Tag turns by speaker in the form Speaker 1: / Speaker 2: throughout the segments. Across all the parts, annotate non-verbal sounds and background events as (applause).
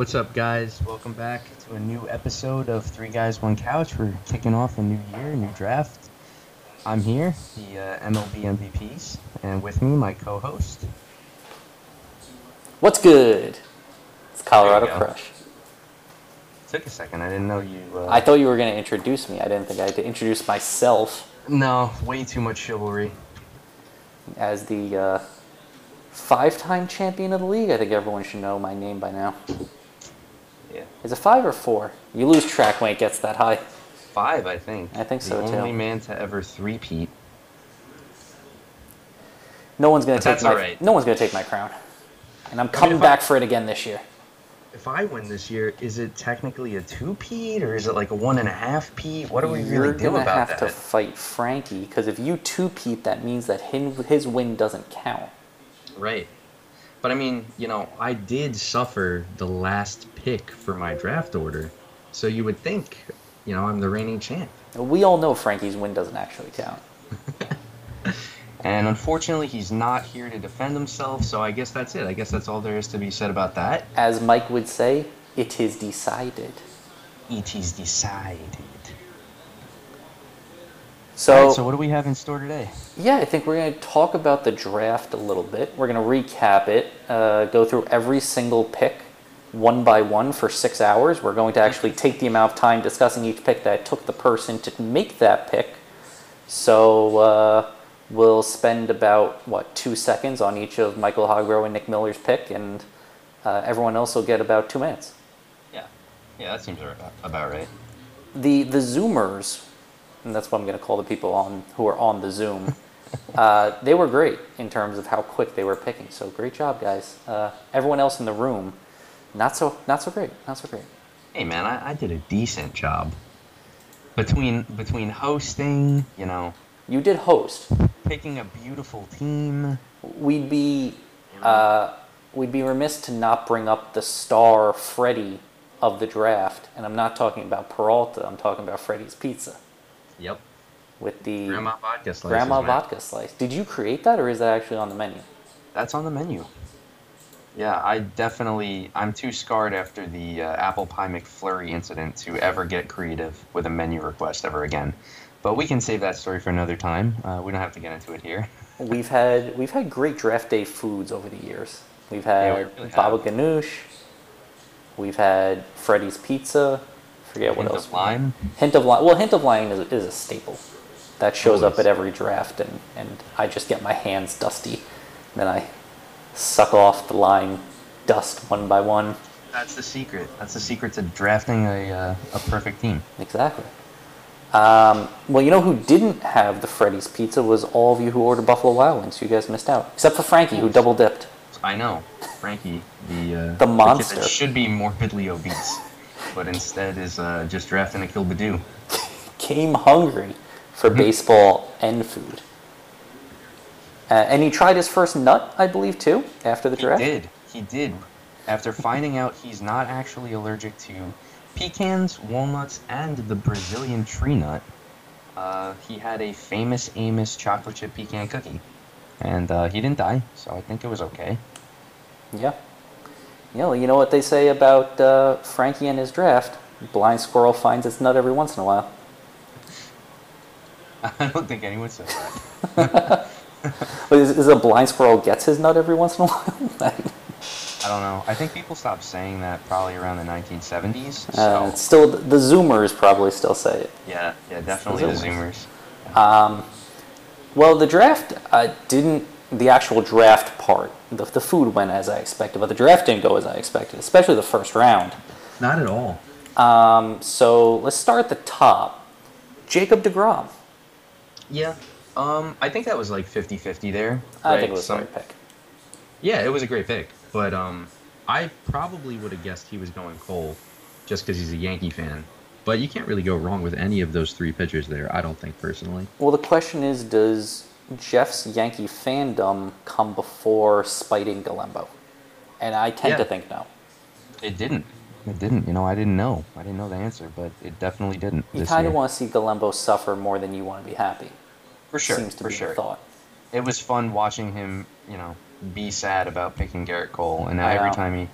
Speaker 1: What's up, guys? Welcome back to a new episode of Three Guys One Couch. We're kicking off a new year, a new draft. I'm here, the uh, MLB MVPs, and with me, my co-host.
Speaker 2: What's good? It's Colorado
Speaker 1: go.
Speaker 2: Crush.
Speaker 1: Took a second. I didn't know you. Uh...
Speaker 2: I thought you were going to introduce me. I didn't think I had to introduce myself
Speaker 1: No, way too much chivalry.
Speaker 2: as the uh, five-time champion of the league. I think everyone should know my name by now.
Speaker 1: Yeah,
Speaker 2: Is it five or four? You lose track when it gets that high.
Speaker 1: five, I think.
Speaker 2: I think
Speaker 1: the
Speaker 2: so, too.
Speaker 1: only man to ever three-peat.
Speaker 2: No one's
Speaker 1: But
Speaker 2: to take my
Speaker 1: right.
Speaker 2: no one's going to take my crown, and I'm coming
Speaker 1: I-
Speaker 2: back for it again this year.
Speaker 1: If I win this year, is it technically a two-peat or is it like a one and a half peat? What do we
Speaker 2: You're
Speaker 1: really do
Speaker 2: gonna
Speaker 1: about
Speaker 2: have
Speaker 1: that?
Speaker 2: to fight Frankie because if you two-peat, that means that his, his win doesn't count.
Speaker 1: Right. But I mean, you know, I did suffer the last pick for my draft order. So you would think, you know, I'm the reigning champ.
Speaker 2: We all know Frankie's win doesn't actually count. (laughs)
Speaker 1: And unfortunately, he's not here to defend himself, so I guess that's it. I guess that's all there is to be said about that.
Speaker 2: As Mike would say, it is decided.
Speaker 1: It is decided.
Speaker 2: So,
Speaker 1: Alright, so what do we have in store today?
Speaker 2: yeah, I think we're going to talk about the draft a little bit. We're going to recap it, uh, go through every single pick one by one for six hours. We're going to actually take the amount of time discussing each pick that took the person to make that pick. So uh, we'll spend about, what, two seconds on each of Michael Hogro and Nick Miller's pick, and uh, everyone else will get about two minutes.
Speaker 1: Yeah. Yeah, that seems about right.
Speaker 2: the the Zoomers, and that's what I'm going to call the people on who are on the Zoom. (laughs) uh, they were great in terms of how quick they were picking. So great job, guys. Uh, everyone else in the room, not so not so great, not so great.
Speaker 1: Hey man, I, I did a decent job. Between between hosting, you know,
Speaker 2: You did host.
Speaker 1: picking a beautiful team.
Speaker 2: We'd be uh, we'd be remiss to not bring up the star Freddie of the draft, and I'm not talking about Peralta. I'm talking about Freddie's Pizza
Speaker 1: Yep.
Speaker 2: with the
Speaker 1: Grandma vodka slices.
Speaker 2: grandma vodka slice. Did you create that, or is that actually on the menu?
Speaker 1: That's on the menu. Yeah, I definitely. I'm too scarred after the uh, apple pie McFlurry incident to ever get creative with a menu request ever again. But we can save that story for another time. Uh, we don't have to get into it here. (laughs)
Speaker 2: We've had we've had great draft day foods over the years. We've
Speaker 1: Yeah,
Speaker 2: had
Speaker 1: we really
Speaker 2: Baba
Speaker 1: have.
Speaker 2: Ganoush. We've had Freddy's Pizza. Forget what
Speaker 1: Hint
Speaker 2: else.
Speaker 1: of lime.
Speaker 2: Hint of lime. Well, hint of lime is, is a staple. That shows up at every draft, and, and I just get my hands dusty. Then I suck off the lime dust one by one.
Speaker 1: That's the secret. That's the secret to drafting a uh, a perfect team.
Speaker 2: Exactly. Um, well, you know who didn't have the Freddy's Pizza was all of you who ordered Buffalo Wild Wings. You guys missed out, except for Frankie, who double dipped.
Speaker 1: I know, Frankie, the uh,
Speaker 2: The monster.
Speaker 1: that should be morbidly obese, but instead is uh, just drafting a Kilbadoo. (laughs)
Speaker 2: came hungry for baseball and food. Uh, and he tried his first nut, I believe, too, after the draft.
Speaker 1: He did. He did. After finding out he's not actually allergic to pecans, walnuts, and the Brazilian tree nut, uh, he had a famous Amos chocolate chip pecan cookie. And uh, he didn't die, so I think it was okay.
Speaker 2: Yeah. Yeah, well, you know what they say about uh, Frankie and his draft? Blind squirrel finds its nut every once in a while. (laughs)
Speaker 1: I don't think anyone says that. (laughs)
Speaker 2: Is, is a blind squirrel gets his nut every once in a while? (laughs)
Speaker 1: I don't know. I think people stopped saying that probably around the 1970s. So,
Speaker 2: uh, it's still, the Zoomers probably still say it.
Speaker 1: yeah, yeah, definitely the
Speaker 2: Zoomers.
Speaker 1: Zoomers.
Speaker 2: Um, well, the draft uh, didn't, the actual draft part, the, the food went as I expected, but the draft didn't go as I expected, especially the first round.
Speaker 1: Not at all.
Speaker 2: Um, so let's start at the top. Jacob DeGrom.
Speaker 1: Yeah. Um, I think that was like 50-50 there.
Speaker 2: I think it was a great pick.
Speaker 1: Yeah, it was a great pick, but um, I probably would have guessed he was going Cole, just because he's a Yankee fan. But you can't really go wrong with any of those three pitchers there. I don't think personally.
Speaker 2: Well, the question is, does Jeff's Yankee fandom come before spiting Galembo? And I tend
Speaker 1: Yeah.
Speaker 2: to think no.
Speaker 1: It didn't. It didn't. You know, I didn't know. I didn't know the answer, but it definitely didn't.
Speaker 2: You kind of want to see Galembo suffer more than you want to be happy.
Speaker 1: for sure.
Speaker 2: Seems to
Speaker 1: for
Speaker 2: be
Speaker 1: sure.
Speaker 2: the thought.
Speaker 1: It was fun watching him. You know, be sad about picking Gerrit Cole, and now every time he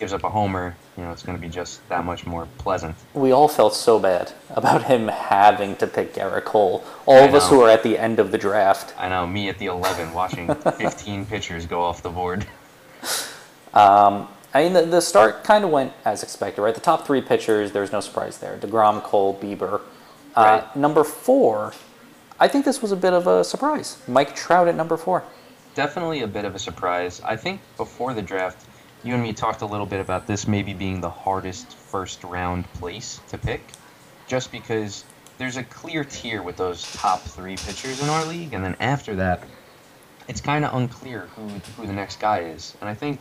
Speaker 1: gives up a homer, you know, it's going to be just that much more pleasant.
Speaker 2: We all felt so bad about him having to pick Gerrit Cole. All
Speaker 1: I
Speaker 2: of us who are at the end of the draft.
Speaker 1: I know, me at the 11 watching (laughs) 15 pitchers go off the board.
Speaker 2: Um, I mean, the, the start kind of went as expected, right? The top three pitchers, there's no surprise there. DeGrom, Cole, Bieber. Uh,
Speaker 1: Right.
Speaker 2: Number four, I think this was a bit of a surprise. Mike Trout at number four.
Speaker 1: Definitely a bit of a surprise. I think before the draft, you and me talked a little bit about this maybe being the hardest first round place to pick, just because there's a clear tier with those top three pitchers in our league, and then after that, it's kind of unclear who who the next guy is. And I think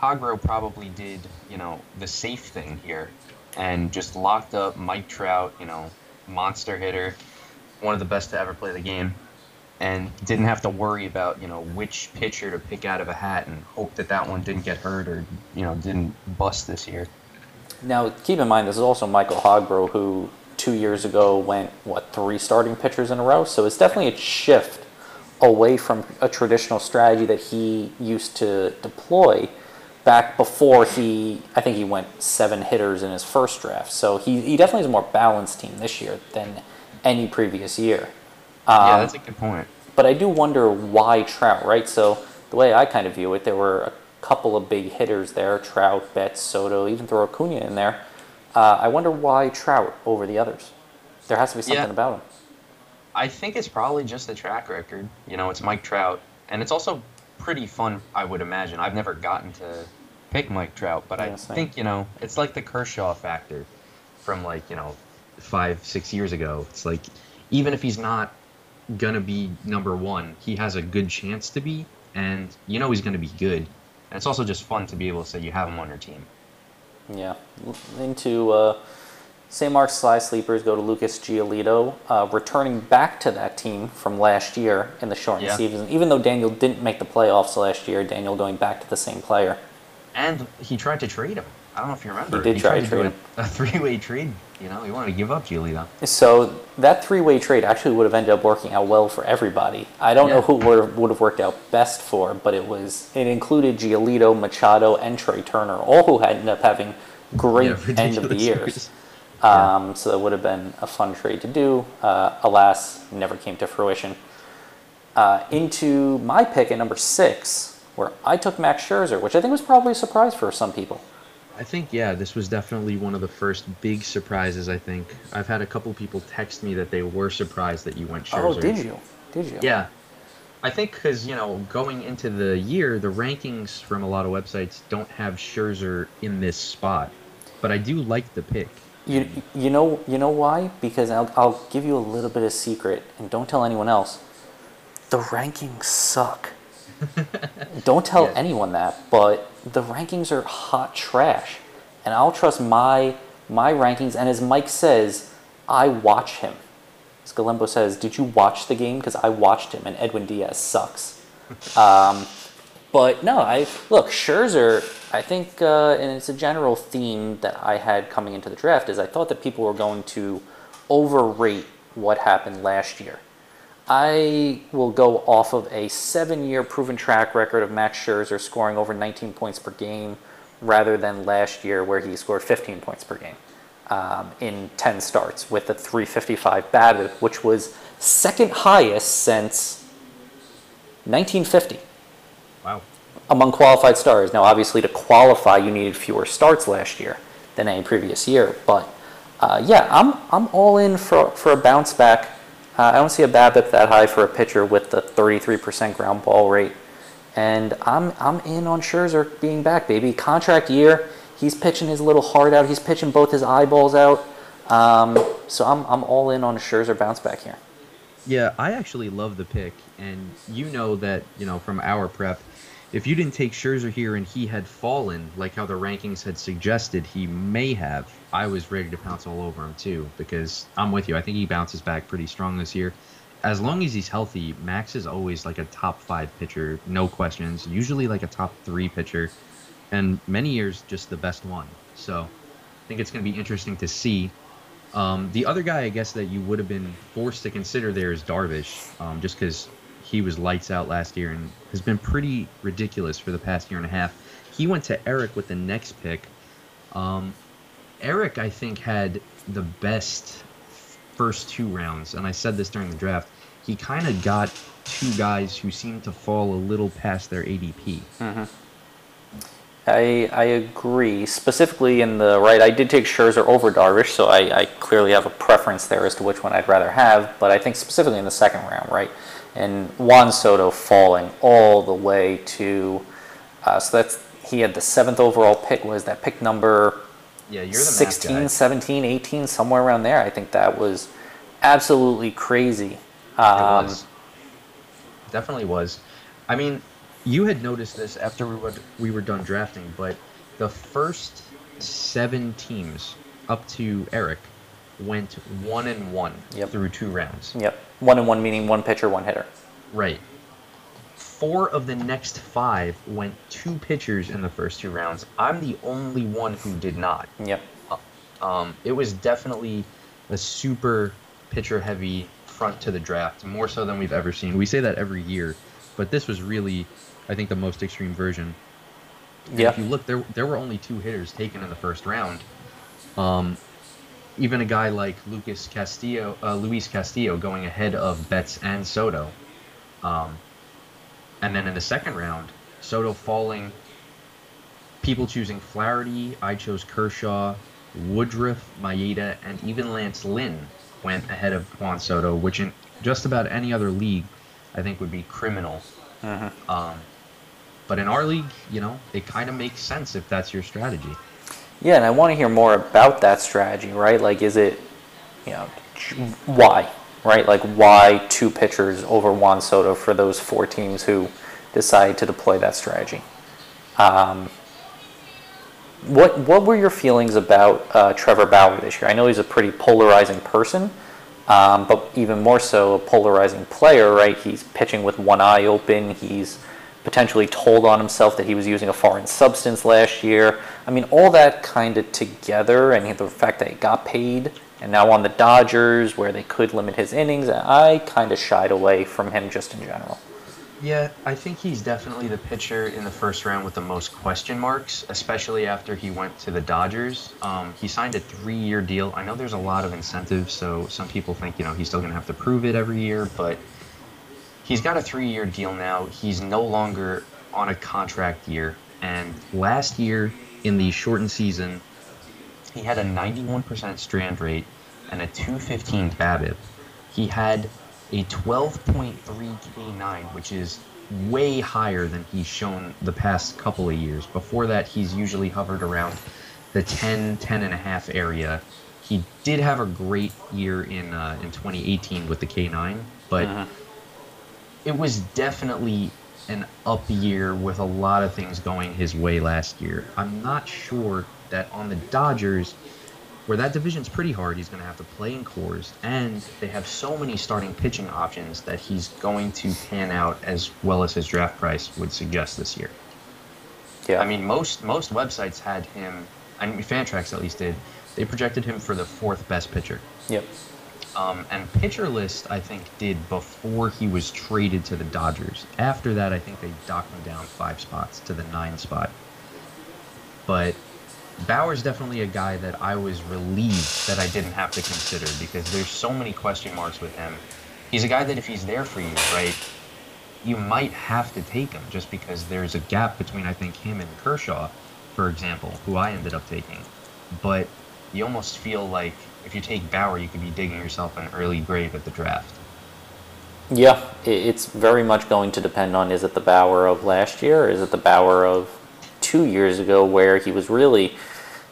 Speaker 1: Hogro probably did, you know, the safe thing here, and just locked up Mike Trout, you know, monster hitter, one of the best to ever play the game and didn't have to worry about you know which pitcher to pick out of a hat and hope that that one didn't get hurt or you know didn't bust this year.
Speaker 2: Now, keep in mind, this is also Michael Hogbro, who two years ago went, what, three starting pitchers in a row? So it's definitely a shift away from a traditional strategy that he used to deploy back before he, I think he went seven hitters in his first draft. So he, he definitely has a more balanced team this year than any previous year.
Speaker 1: Yeah,
Speaker 2: Um,
Speaker 1: that's a good point.
Speaker 2: but I do wonder why Trout, right? So the way I kind of view it, there were a couple of big hitters there: Trout, Betts, Soto, even throw Acuna in there. Uh, I wonder why Trout over the others. There has to be something
Speaker 1: Yeah.
Speaker 2: about him.
Speaker 1: I think it's probably just the track record. You know, it's Mike Trout, and it's also pretty fun. I would imagine. I've never gotten to pick Mike Trout, but
Speaker 2: Yeah,
Speaker 1: I
Speaker 2: same.
Speaker 1: think you know it's like the Kershaw factor from like you know five six years ago. It's like even if he's not gonna be number one, he has a good chance to be, and you know he's gonna be good. And it's also just fun to be able to say you have him on your team.
Speaker 2: Yeah. Into uh, St. Mark's Sly Sleepers go to Lucas Giolito, uh, returning back to that team from last year in the shortened
Speaker 1: Yeah.
Speaker 2: season. Even though Daniel didn't make the playoffs last year, Daniel going back to the same player.
Speaker 1: And he tried to trade him. I don't know if you remember.
Speaker 2: He did try
Speaker 1: tried
Speaker 2: to trade him.
Speaker 1: a, (laughs) a three-way trade. You know, he wanted to give up Giolito.
Speaker 2: So that three-way trade actually would have ended up working out well for everybody. I don't know who would would have worked out best for, but it was it included Giolito, Machado, and Trea Turner, all who had ended up having great
Speaker 1: Yeah,
Speaker 2: end of the years. (laughs)
Speaker 1: Yeah.
Speaker 2: Um, so that would have been a fun trade to do. Uh, alas, never came to fruition. Uh, into my pick at number six, where I took Max Scherzer, which I think was probably a surprise for some people.
Speaker 1: I think yeah, this was definitely one of the first big surprises. I think I've had a couple people text me that they were surprised that you went oh, Scherzer.
Speaker 2: Oh, did you? Did you?
Speaker 1: Yeah, I think because you know going into the year, the rankings from a lot of websites don't have Scherzer in this spot, but I do like the pick.
Speaker 2: You, you know you know why? Because I'll, I'll give you a little bit of secret, and don't tell anyone else. The rankings suck. (laughs) don't tell
Speaker 1: Yeah.
Speaker 2: anyone that, but the rankings are hot trash, and I'll trust my my rankings. And as Mike says, I watch him. Scalembo says, "Did you watch the game? Because I watched him, and Edwin Diaz sucks." (laughs) um, but no, I look Scherzer. I think, uh, and it's a general theme that I had coming into the draft is I thought that people were going to overrate what happened last year. I will go off of a seven-year proven track record of Max Scherzer scoring over 19 points per game, rather than last year where he scored 15 points per game um, in 10 starts with a 355 BABIP, which was second highest since 1950
Speaker 1: Wow.
Speaker 2: among qualified stars. Now, obviously, to qualify, you needed fewer starts last year than any previous year. But uh, yeah, I'm I'm all in for for a bounce back. Uh, I don't see a BABIP that high for a pitcher with the 33% ground ball rate, and I'm I'm in on Scherzer being back, baby. Contract year. He's pitching his little heart out. He's pitching both his eyeballs out. Um, so I'm I'm all in on Scherzer bounce back here.
Speaker 1: Yeah, I actually love the pick, and you know that you know from our prep, if you didn't take Scherzer here and he had fallen like how the rankings had suggested he may have, I was ready to pounce all over him too because I'm with you. I think he bounces back pretty strong this year. As long as he's healthy, Max is always like a top five pitcher, no questions. Usually like a top three pitcher, and many years just the best one. So I think it's going to be interesting to see. Um, the other guy, I guess, that you would have been forced to consider there is Darvish, um, just because he was lights out last year and has been pretty ridiculous for the past year and a half. he went to Eric with the next pick. Um, Eric, I think, had the best first two rounds, and I said this during the draft. He kind of got two guys who seemed to fall a little past their ADP.
Speaker 2: I, I agree. Specifically in the right, I did take Scherzer over Darvish, so I, I clearly have a preference there as to which one I'd rather have. But I think specifically in the second round, right, and Juan Soto falling all the way to, uh, so that's he had the seventh overall pick. Was that pick number
Speaker 1: Yeah, you're the math
Speaker 2: 16,
Speaker 1: guy.
Speaker 2: 17, 18, somewhere around there? I think that was absolutely crazy.
Speaker 1: It
Speaker 2: Um,
Speaker 1: was. Definitely was. I mean, you had noticed this after we were, we were done drafting, but the first seven teams up to Eric went one and one
Speaker 2: Yep.
Speaker 1: through two rounds.
Speaker 2: Yep, one and one meaning one pitcher, one hitter.
Speaker 1: Right. Four of the next five went two pitchers in the first two rounds. I'm the only one who did not.
Speaker 2: Yep.
Speaker 1: Um, it was definitely a super pitcher heavy front to the draft, more so than we've ever seen. We say that every year, but this was really, I think, the most extreme version.
Speaker 2: Yeah.
Speaker 1: If you look, there there were only two hitters taken in the first round. Um, even a guy like Lucas Castillo, uh, Luis Castillo, going ahead of Betts and Soto. Um, and then in the second round, Soto falling. People choosing Flaherty. I chose Kershaw, Woodruff, Maeda, and even Lance Lynn went ahead of Juan Soto, which in just about any other league, I think would be criminal. Um, but in our league, you know, it kind of makes sense if that's your strategy.
Speaker 2: Yeah, and I want to hear more about that strategy, right? Like, is it, you know, why, right? Like, why two pitchers over Juan Soto for those four teams who decide to deploy that strategy? Um, what What were your feelings about uh, Trevor Bauer this year? I know he's a pretty polarizing person, um, but even more so a polarizing player, right? He's pitching with one eye open. He's potentially told on himself that he was using a foreign substance last year. I mean, all that kind of together, and the fact that he got paid, and now on the Dodgers where they could limit his innings, I kind of shied away from him just in general.
Speaker 1: Yeah, I think he's definitely the pitcher in the first round with the most question marks, especially after he went to the Dodgers. Um, he signed a three-year deal. I know there's a lot of incentives, so some people think you know he's still going to have to prove it every year, but he's got a three-year deal now. He's no longer on a contract year, and last year in the shortened season, he had a 91% strand rate and a 215 BABIP. He had a 12.3 K9, which is way higher than he's shown the past couple of years. Before that, he's usually hovered around the 10, 10 and a half area. He did have a great year in uh, in 2018 with the K9, but
Speaker 2: Mhm.
Speaker 1: It was definitely an up year with a lot of things going his way last year. I'm not sure that on the Dodgers, where that division's pretty hard, he's going to have to play in Coors, and they have so many starting pitching options that he's going to pan out as well as his draft price would suggest this year.
Speaker 2: Yeah.
Speaker 1: I mean, most most websites had him, I mean, Fantrax at least did. They projected him for the fourth best pitcher.
Speaker 2: yep.
Speaker 1: Um, and Pitcher List, I think, did before he was traded to the Dodgers. After that, I think they docked him down five spots to the nine spot. But Bauer's definitely a guy that I was relieved that I didn't have to consider because there's so many question marks with him. He's a guy that if he's there for you, right, you might have to take him just because there's a gap between, I think, him and Kershaw, for example, who I ended up taking. But you almost feel like if you take Bauer, you could be digging yourself an early grave at the draft.
Speaker 2: Yeah, it's very much going to depend on is it the Bauer of last year or is it the Bauer of two years ago where he was really,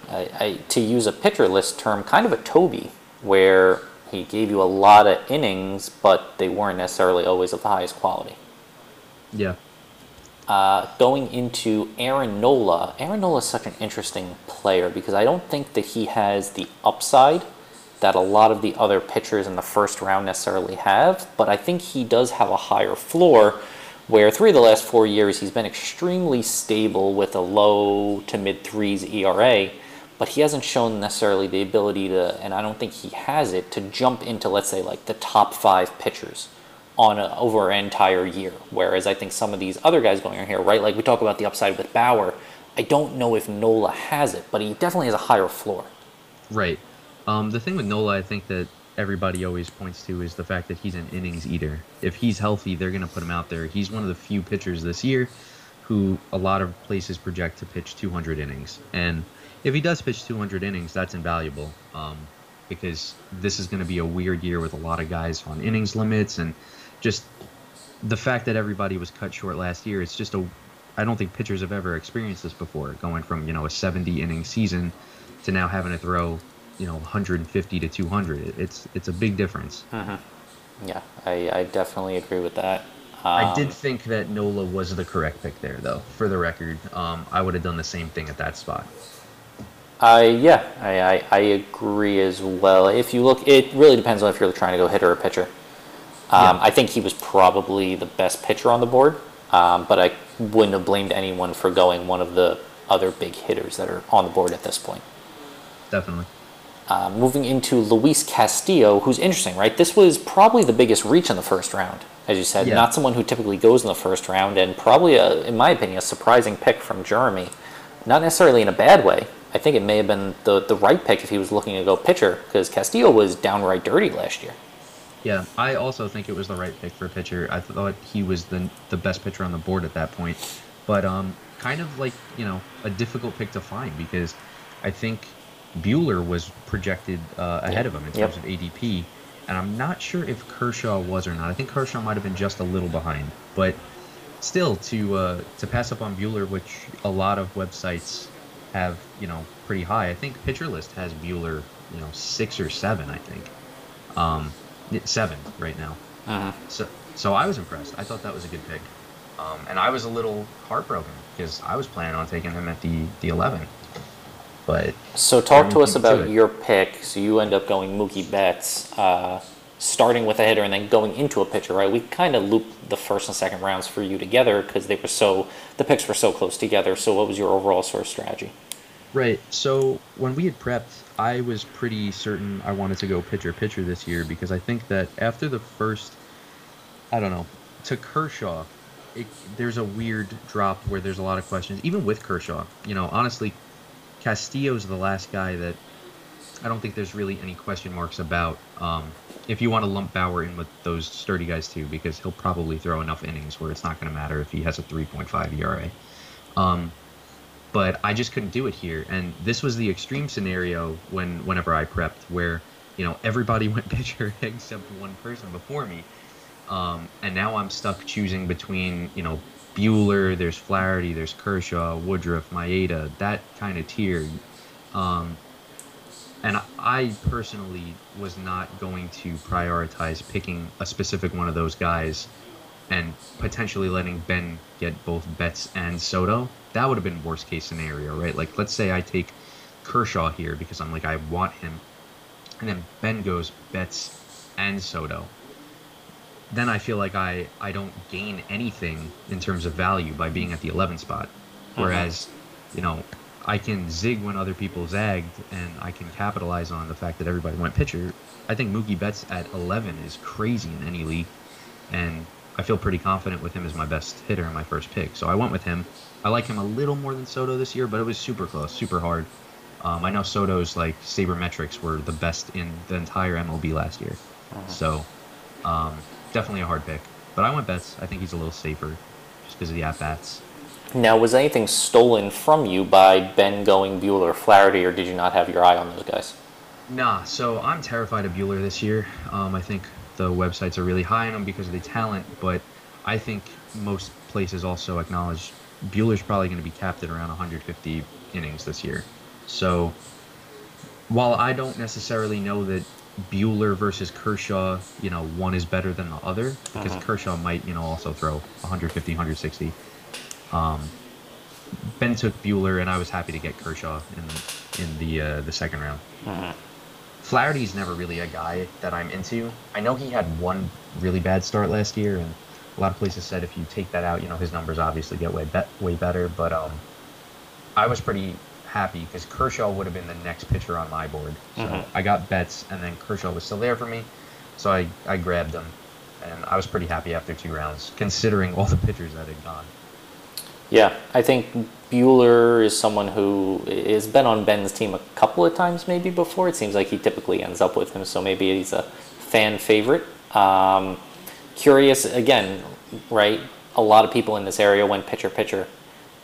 Speaker 2: I, I, to use a pitcher list term, kind of a Toby, where he gave you a lot of innings, but they weren't necessarily always of the highest quality.
Speaker 1: Yeah.
Speaker 2: Uh, going into Aaron Nola, Aaron Nola is such an interesting player because I don't think that he has the upside that a lot of the other pitchers in the first round necessarily have, but I think he does have a higher floor where three of the last four years he's been extremely stable with a low to mid threes ERA, but he hasn't shown necessarily the ability to, and I don't think he has it, to jump into, let's say, like the top five pitchers on a, over an entire year. Whereas I think some of these other guys going on here, right? Like we talk about the upside with Bauer. I don't know if Nola has it, but he definitely has a higher floor.
Speaker 1: Right. Um, the thing with Nola, I think that everybody always points to is the fact that he's an innings eater. If he's healthy, they're going to put him out there. He's one of the few pitchers this year who a lot of places project to pitch 200 innings. And if he does pitch 200 innings, that's invaluable um, because this is going to be a weird year with a lot of guys on innings limits and just the fact that everybody was cut short last year. It's just a I don't think pitchers have ever experienced this before, going from you know a 70 inning season to now having to throw you know 150 to 200. It's it's a big difference.
Speaker 2: Yeah, I, I definitely agree with that.
Speaker 1: I did
Speaker 2: Um,
Speaker 1: think that Nola was the correct pick there, though. For the record, um, I would have done the same thing at that spot.
Speaker 2: I yeah, I, I, I agree as well. If you look, it really depends on if you're trying to go hitter or pitcher. Um,
Speaker 1: Yeah.
Speaker 2: I think he was probably the best pitcher on the board, um, but I wouldn't have blamed anyone for going one of the other big hitters that are on the board at this point.
Speaker 1: Definitely.
Speaker 2: Uh, moving into Luis Castillo, who's interesting, right? This was probably the biggest reach in the first round, as you said.
Speaker 1: Yeah.
Speaker 2: Not someone who typically goes in the first round, and probably, a, in my opinion, a surprising pick from Jeremy. Not necessarily in a bad way. I think it may have been the, the right pick if he was looking to go pitcher, because Castillo was downright dirty last year.
Speaker 1: Yeah, I also think it was the right pick for a pitcher. I thought he was the the best pitcher on the board at that point, but um, kind of like you know a difficult pick to find because I think Buehler was projected uh, ahead of him in
Speaker 2: Yep.
Speaker 1: terms of ADP, and I'm not sure if Kershaw was or not. I think Kershaw might have been just a little behind, but still to uh, to pass up on Buehler, which a lot of websites have you know pretty high. I think Pitcher List has Buehler you know six or seven. I think um, seven right now. So, so I was impressed. I thought that was a good pick, um, and I was a little heartbroken because I was planning on taking him at the the eleven, but
Speaker 2: So talk to us
Speaker 1: me to
Speaker 2: about your pick. So you end up going Mookie Betts, uh, starting with a hitter and then going into a pitcher, right? We kind of looped the first and second rounds for you together because they were so the picks were so close together. So what was your overall sort of strategy?
Speaker 1: Right. So when we had prepped, I was pretty certain I wanted to go pitcher pitcher this year because I think that after the first, I don't know, to Kershaw, it, there's a weird drop where there's a lot of questions. Even with Kershaw, you know, honestly, Castillo's the last guy that I don't think there's really any question marks about. Um, if you want to lump Bauer in with those sturdy guys too, because he'll probably throw enough innings where it's not going to matter if he has a 3.5 ERA. Um, but I just couldn't do it here. And this was the extreme scenario when whenever I prepped, where you know everybody (laughs) went pitcher except one person before me, um, and now I'm stuck choosing between you know Buehler, there's Flaherty, there's Kershaw, Woodruff, Maeda, that kind of tier. Um, and I personally was not going to prioritize picking a specific one of those guys and potentially letting Ben get both Betts and Soto. That would have been worst case scenario, right? Like let's say I take Kershaw here because I'm like I want him, and then Ben goes Betts and Soto. Then I feel like I I don't gain anything in terms of value by being at the 11 spot, whereas you know I can zig when other people zagged, and I can capitalize on the fact that everybody went pitcher. I think Mookie Betts at 11 is crazy in any league, and I feel pretty confident with him as my best hitter in my first pick. So I went with him. I like him a little more than Soto this year, but it was super close, super hard. Um, I know Soto's like sabermetrics were the best in the entire MLB last year, so um, definitely a hard pick. But I went Betts. I think he's a little safer just because of the at bats.
Speaker 2: Now, was anything stolen from you by Ben going Buehler, Flaherty, or did you not have your eye on those guys?
Speaker 1: Nah, so I'm terrified of Buehler this year. Um, I think the websites are really high on him because of the talent, but I think most places also acknowledge Buehler's probably going to be capped at around 150 innings this year. So while I don't necessarily know that Buehler versus Kershaw, you know, one is better than the other, because
Speaker 2: Mhm.
Speaker 1: Kershaw might, you know, also throw 150, 160. Um, Ben took Buehler, and I was happy to get Kershaw in in the uh, the second round. Flaherty's never really a guy that I'm into. I know he had one really bad start last year, and a lot of places said if you take that out, you know, his numbers obviously get way bet way better. But um, I was pretty happy because Kershaw would have been the next pitcher on my board. So
Speaker 2: Mhm.
Speaker 1: I got Betts, and then Kershaw was still there for me, so I I grabbed him, and I was pretty happy after two rounds, considering all the pitchers that had gone.
Speaker 2: Yeah, I think Buehler is someone who has been on Ben's team a couple of times maybe before. It seems like he typically ends up with him, so maybe he's a fan favorite. Um, curious again, right? A lot of people in this area went pitcher pitcher,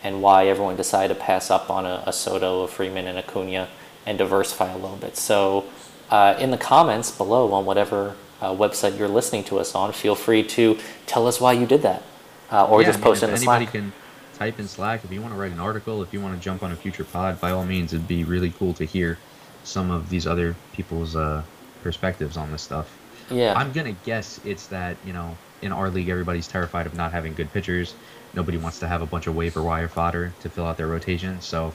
Speaker 2: and why everyone decided to pass up on a, a Soto, a Freeman, and a Cunha and diversify a little bit. So, uh, in the comments below on whatever uh, website you're listening to us on, feel free to tell us why you did that, uh, or
Speaker 1: Yeah,
Speaker 2: just
Speaker 1: I mean,
Speaker 2: post in the
Speaker 1: anybody
Speaker 2: Slack.
Speaker 1: can type in Slack if you want to write an article, if you want to jump on a future pod, by all means, it'd be really cool to hear some of these other people's uh, perspectives on this stuff.
Speaker 2: Yeah,
Speaker 1: I'm gonna guess it's that you know in our league everybody's terrified of not having good pitchers. Nobody wants to have a bunch of waiver wire fodder to fill out their rotation. So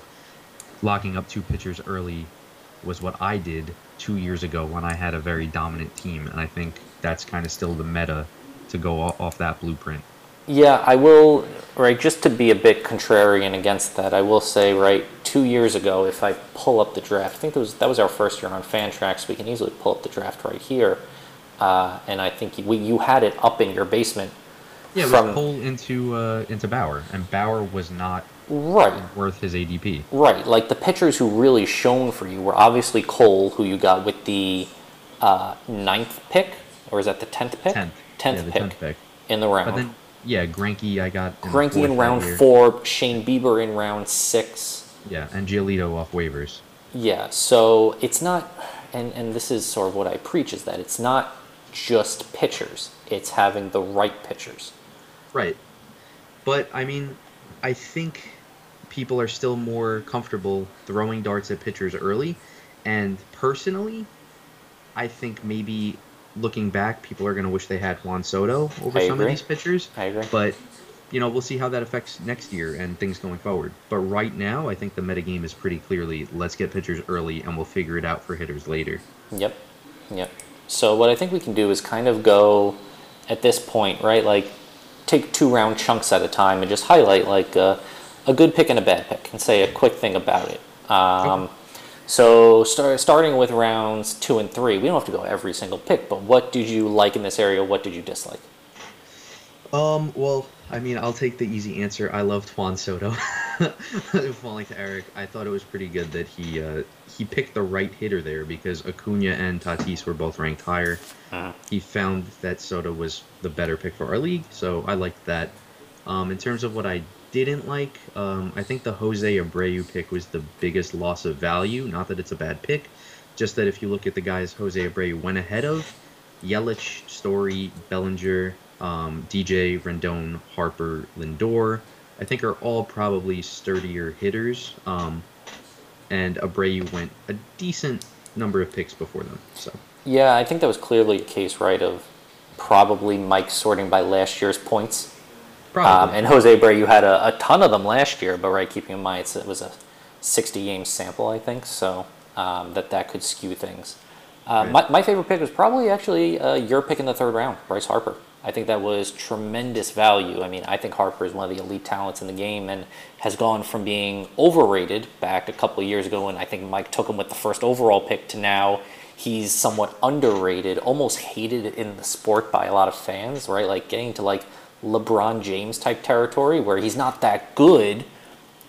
Speaker 1: locking up two pitchers early was what I did two years ago when I had a very dominant team, and I think that's kind of still the meta to go off that blueprint.
Speaker 2: Yeah, I will, right, just to be a bit contrarian against that, I will say, right, two years ago, if I pull up the draft, I think that was, that was our first year on Fantrax, we can easily pull up the draft right here. Uh, and I think we, you had it up in your basement.
Speaker 1: Yeah, it
Speaker 2: from,
Speaker 1: was Cole into uh, into Bauer, and Bauer was not
Speaker 2: Right,
Speaker 1: worth his ADP.
Speaker 2: right. Like the pitchers who really shone for you were obviously Cole, who you got with the uh, ninth pick, or is that the tenth pick?
Speaker 1: Tenth,
Speaker 2: Tenth
Speaker 1: yeah,
Speaker 2: pick,
Speaker 1: tenth pick.
Speaker 2: in the round.
Speaker 1: But then, yeah, Greinke I got. in the
Speaker 2: Greinke
Speaker 1: fourth
Speaker 2: in round
Speaker 1: year.
Speaker 2: four, Shane Bieber in round six.
Speaker 1: Yeah, and Giolito off waivers.
Speaker 2: Yeah, so it's not, and, and this is sort of what I preach is that it's not just pitchers, it's having the right pitchers.
Speaker 1: Right. But I mean, I think people are still more comfortable throwing darts at pitchers early, and personally, I think maybe looking back, people are going to wish they had Juan Soto over
Speaker 2: I
Speaker 1: some
Speaker 2: agree.
Speaker 1: of these pitchers.
Speaker 2: I agree.
Speaker 1: But you know, we'll see how that affects next year and things going forward. But right now, I think the metagame is pretty clearly let's get pitchers early and we'll figure it out for hitters later.
Speaker 2: Yep, yep. So what I think we can do is kind of go at this point, right? Like take two round chunks at a time and just highlight like a, a good pick and a bad pick and say a quick thing about it. Um, So start, starting with rounds two and three, we don't have to go every single pick, but what did you like in this area? What did you dislike?
Speaker 1: Um, well, I mean, I'll take the easy answer. I loved Juan Soto. (laughs) Falling to Eric, I thought it was pretty good that he uh, he picked the right hitter there because Acuna and Tatis were both ranked higher.
Speaker 2: Uh-huh.
Speaker 1: He found that Soto was the better pick for our league, so I liked that. Um, in terms of what I didn't like, um, I think the Jose Abreu pick was the biggest loss of value. Not that it's a bad pick, just that if you look at the guys Jose Abreu went ahead of, Yelich, Story, Bellinger, um, DJ, Rendon, Harper, Lindor, I think are all probably sturdier hitters. Um, and Abreu went a decent number of picks before them. So
Speaker 2: Yeah, I think that was clearly a case, right, of probably Mike sorting by last year's points. Um, and Jose Abreu had a, a ton of them last year, but right, keeping in mind it's, it was a 60 game sample, I think, so um, that that could skew things. Uh,
Speaker 1: Right.
Speaker 2: my, my favorite pick was probably actually uh, your pick in the third round, Bryce Harper. I think that was tremendous value. I mean, I think Harper is one of the elite talents in the game and has gone from being overrated back a couple of years ago when I think Mike took him with the first overall pick to now he's somewhat underrated, almost hated in the sport by a lot of fans, right? Like getting to like LeBron James type territory where he's not that good,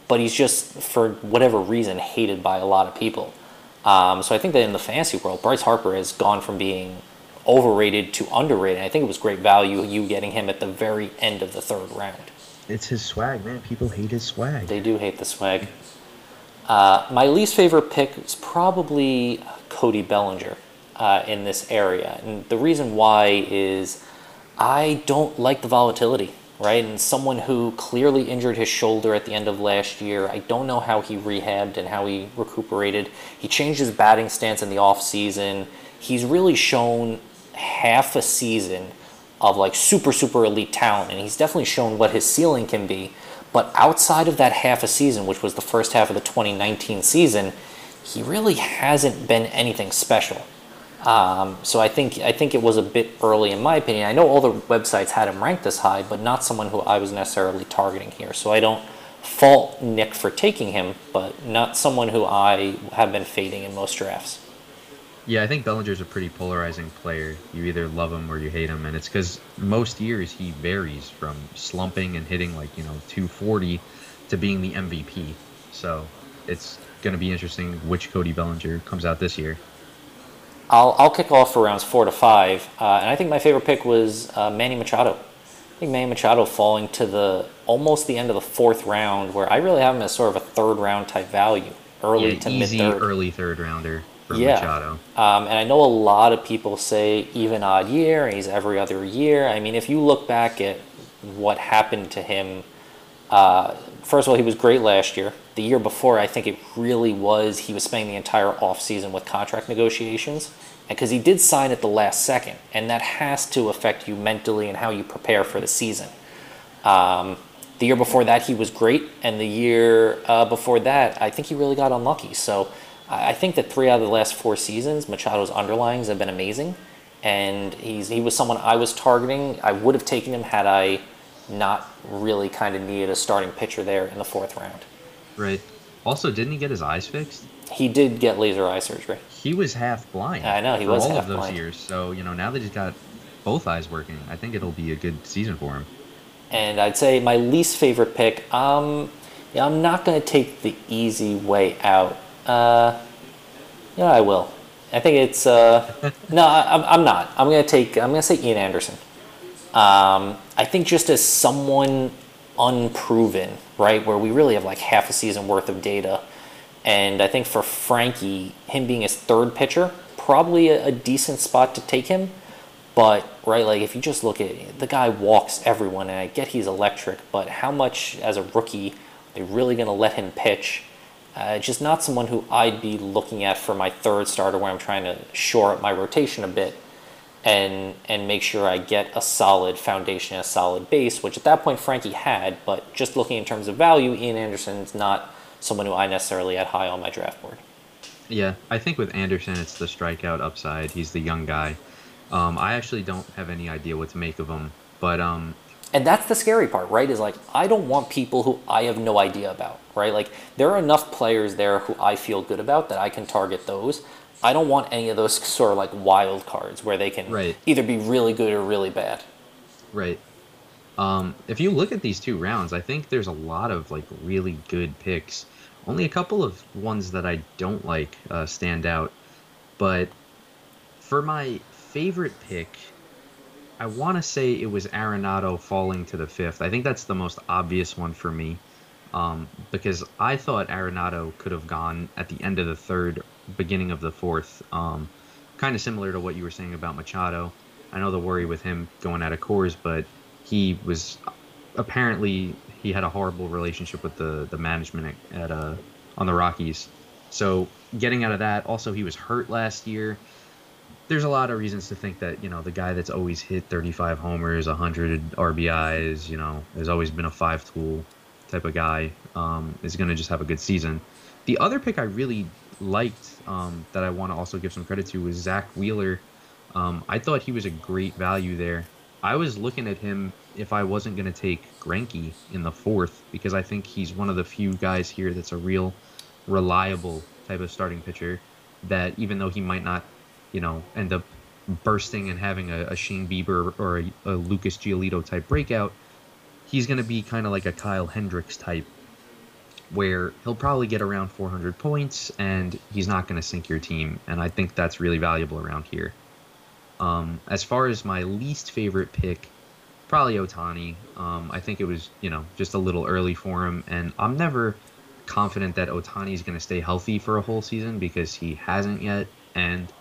Speaker 2: but he's just for whatever reason hated by a lot of people. Um, so I think that in the fantasy world, Bryce Harper has gone from being overrated to underrated. I think it was great value you getting him at the very end of the third round.
Speaker 1: it's his swag, man. People hate his swag.
Speaker 2: They do hate the swag. Uh, my least favorite pick is probably Cody Bellinger uh, in this area. And the reason why is I don't like the volatility, right? And someone who clearly injured his shoulder at the end of last year, I don't know how he rehabbed and how he recuperated. He changed his batting stance in the offseason. He's really shown half a season of like super, super elite talent, and he's definitely shown what his ceiling can be. But outside of that half a season, which was the first half of the 2019 season, he really hasn't been anything special. Um, so I think I think it was a bit early in my opinion. I know all the websites had him ranked this high, but not someone who I was necessarily targeting here. So I don't fault Nick for taking him, but not someone who I have been fading in most drafts.
Speaker 1: Yeah, I think Bellinger's a pretty polarizing player. You either love him or you hate him, and it's because most years he varies from slumping and hitting like you know 240 to being the MVP. So it's going to be interesting which Cody Bellinger comes out this year.
Speaker 2: I'll, I'll kick off for rounds four to five, uh, and I think my favorite pick was uh, Manny Machado. I think Manny Machado falling to the almost the end of the fourth round, where I really have him as sort of a third round type value, early
Speaker 1: yeah,
Speaker 2: to mid third.
Speaker 1: early third rounder for
Speaker 2: Yeah.
Speaker 1: Machado.
Speaker 2: Um, and I know a lot of people say even odd year, and he's every other year. I mean, if you look back at what happened to him, uh, first of all, he was great last year. The year before, I think it really was, he was spending the entire offseason with contract negotiations. Because he did sign at the last second, and that has to affect you mentally and how you prepare for the season. Um, the year before that, he was great, and the year uh, before that, I think he really got unlucky. So I think that three out of the last four seasons, Machado's underlings have been amazing, and he's he was someone I was targeting. I would have taken him had I not really kind of needed a starting pitcher there in the fourth round.
Speaker 1: Right. Also, didn't he get his eyes fixed?
Speaker 2: He did get laser eye surgery.
Speaker 1: He was half blind.
Speaker 2: I know, he was
Speaker 1: all
Speaker 2: half
Speaker 1: of those
Speaker 2: blind.
Speaker 1: years. So you know now that he's got both eyes working, I think it'll be a good season for him.
Speaker 2: And I'd say my least favorite pick. Um, yeah, I'm not going to take the easy way out. Uh, yeah, I will. I think it's uh, (laughs) no, I, I'm, I'm not. I'm going to take. I'm to say Ian Anderson. Um, I think just as someone unproven, right, where we really have like half a season worth of data, and I think for Frankie, him being his third pitcher, probably a, a decent spot to take him. But right, like if you just look at it, the guy walks everyone, and I get he's electric, but how much as a rookie are they really going to let him pitch? Uh, just not someone who I'd be looking at for my third starter, where I'm trying to shore up my rotation a bit, and and make sure I get a solid foundation, a solid base, which at that point Frankie had. But just looking in terms of value, Ian Anderson's not someone who I necessarily had high on my draft board.
Speaker 1: Yeah, I think with Anderson, it's the strikeout upside. He's the young guy. Um, I actually don't have any idea what to make of him, but um,
Speaker 2: And that's the scary part, right? Is like I don't want people who I have no idea about, right? Like there are enough players there who I feel good about that I can target those. I don't want any of those sort of like wild cards where they can
Speaker 1: Right.
Speaker 2: either be really good or really bad.
Speaker 1: Right. Um, if you look at these two rounds, I think there's a lot of like really good picks. Only a couple of ones that I don't like uh, stand out. But for my favorite pick, I want to say it was Arenado falling to the fifth. I think that's the most obvious one for me. Um, because I thought Arenado could have gone at the end of the third, beginning of the fourth. Um, kind of similar to what you were saying about Machado. I know the worry with him going out of Coors, but he was apparently he had a horrible relationship with the the management at, at uh on the Rockies. So getting out of that, also he was hurt last year. There's a lot of reasons to think that you know the guy that's always hit 35 homers, 100 RBIs, you know, has always been a five tool type of guy, um, is going to just have a good season. The other pick I really liked um, that I want to also give some credit to was Zack Wheeler. Um, I thought he was a great value there. I was looking at him if I wasn't going to take Greinke in the fourth because I think he's one of the few guys here that's a real reliable type of starting pitcher that even though he might not, you know, end up bursting and having a, a Shane Bieber or a, a Lucas Giolito type breakout, he's going to be kind of like a Kyle Hendricks type where he'll probably get around 400 points and he's not going to sink your team. And I think that's really valuable around here. Um, as far as my least favorite pick, probably Ohtani. Um, I think it was, you know, just a little early for him. And I'm never confident that Ohtani is going to stay healthy for a whole season because he hasn't yet. And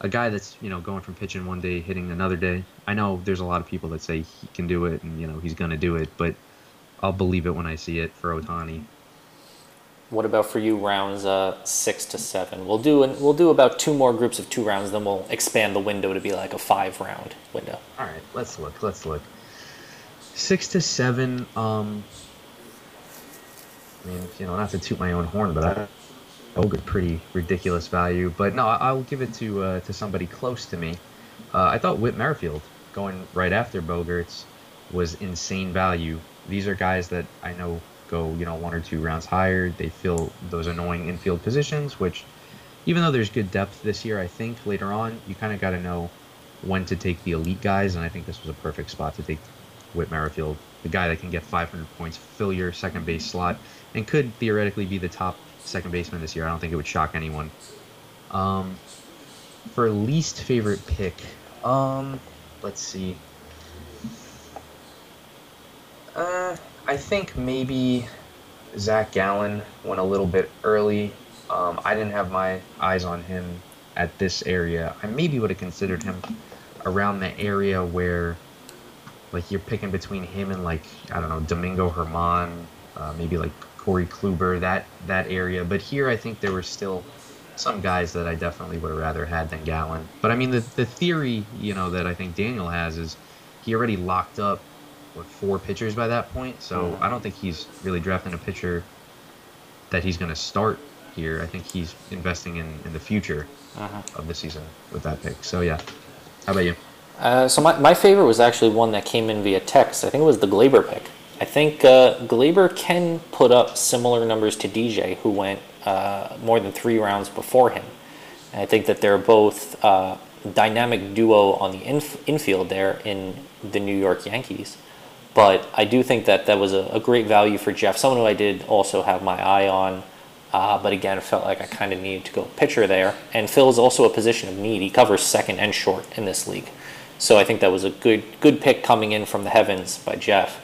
Speaker 1: a guy that's, you know, going from pitching one day, hitting another day. I know there's a lot of people that say he can do it and, you know, he's going to do it. But I'll believe it when I see it for Ohtani.
Speaker 2: What about for you rounds uh, six to seven? We'll do an, we'll do about two more groups of two rounds, then we'll expand the window to be like a five round window.
Speaker 1: All right, let's look. Let's look. Six to seven. Um, I mean, you know, not to toot my own horn, but I Bogut pretty ridiculous value. But no, I- I'll give it to uh, to somebody close to me. Uh, I thought Whit Merrifield going right after Bogaerts was insane value. These are guys that I know go, you know, one or two rounds higher. They fill those annoying infield positions, which even though there's good depth this year, I think later on you kind of got to know when to take the elite guys, and I think this was a perfect spot to take Whit Merrifield, the guy that can get 500 points, fill your second base slot, and could theoretically be the top second baseman this year. I don't think it would shock anyone. Um, for least favorite pick, um, let's see. Uh, I think maybe Zac Gallen went a little bit early. Um, I didn't have my eyes on him at this area. I maybe would have considered him around the area where, like, you're picking between him and like I don't know Domingo Germán, uh, maybe like Corey Kluber, that that area. But here, I think there were still some guys that I definitely would have rather had than Gallen. But I mean, the the theory, you know, that I think Daniel has is he already locked up what four pitchers by that point. So. I don't think he's really drafting a pitcher that he's going to start here. I think he's investing in in the future
Speaker 2: Mhm.
Speaker 1: of the season with that pick. So yeah, how about you?
Speaker 2: Uh, so my, my favorite was actually one that came in via text. I think it was the Gleyber pick. I think uh, Gleyber can put up similar numbers to DJ, who went uh, more than three rounds before him. And I think that they're both uh, dynamic duo on the inf- infield there in the New York Yankees. But I do think that that was a, a great value for Jeff, someone who I did also have my eye on. Uh, but again, it felt like I kind of needed to go pitcher there. And Phil is also a position of need. He covers second and short in this league. So I think that was a good good pick coming in from the heavens by Jeff.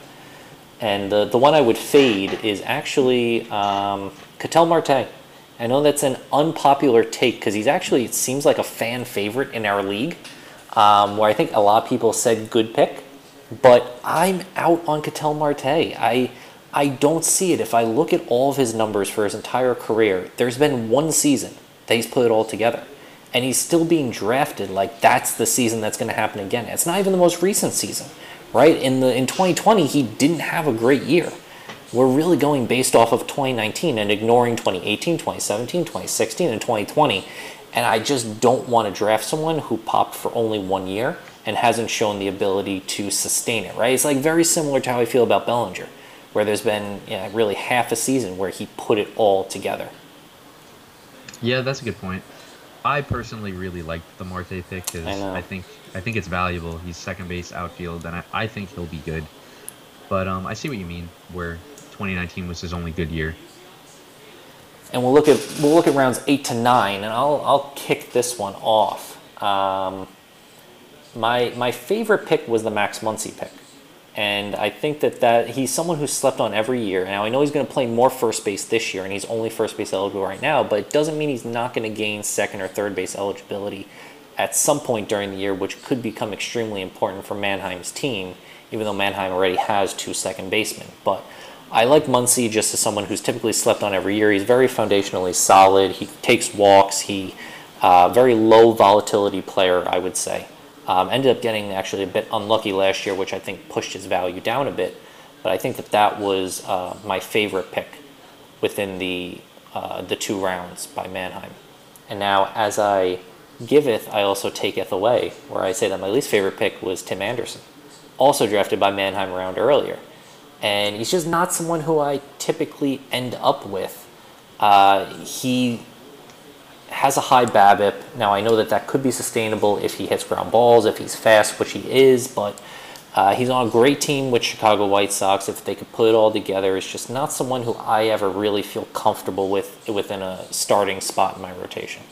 Speaker 2: And the, the one I would fade is actually um, Ketel Marte. I know that's an unpopular take because he's actually, it seems like a fan favorite in our league, um, where I think a lot of people said good pick. But I'm out on Ketel Marte. I, I don't see it. If I look at all of his numbers for his entire career, there's been one season that he's put it all together. And he's still being drafted like that's the season that's going to happen again. It's not even the most recent season, right? In the in 2020, he didn't have a great year. We're really going based off of 2019 and ignoring 2018, 2017, 2016, and 2020. And I just don't want to draft someone who popped for only one year and hasn't shown the ability to sustain it, right? It's like very similar to how I feel about Bellinger, where there's been you know, really half a season where he put it all together.
Speaker 1: Yeah, that's a good point. I personally really liked the Marte pick because
Speaker 2: I.
Speaker 1: I, think I think it's valuable. He's second base outfield, and I, I think he'll be good. But um, I see what you mean. Where 2019 was his only good year.
Speaker 2: and we'll look at we'll look at rounds eight to nine, and I'll I'll kick this one off. Um, my my favorite pick was the Max Muncy pick, and I think that that he's someone who's slept on every year. Now I know he's going to play more first base this year, and he's only first base eligible right now, but it doesn't mean he's not going to gain second or third base eligibility at some point during the year, which could become extremely important for Mannheim's team, even though Mannheim already has two second basemen. But I like Muncy just as someone who's typically slept on every year. He's very foundationally solid. He takes walks. He uh, very low volatility player, I would say. Um, ended up getting actually a bit unlucky last year, which I think pushed his value down a bit. But I think that that was uh, my favorite pick within the uh, the two rounds by Mannheim. And now, as I giveth, I also taketh away, where I say that my least favorite pick was Tim Anderson, also drafted by Mannheim a round earlier. And he's just not someone who I typically end up with. Uh, he has a high BABIP. Now I know that that could be sustainable if he hits ground balls, if he's fast, which he is, but uh, he's on a great team with Chicago White Sox. If they could put it all together, it's just not someone who I ever really feel comfortable with within a starting spot in my rotation.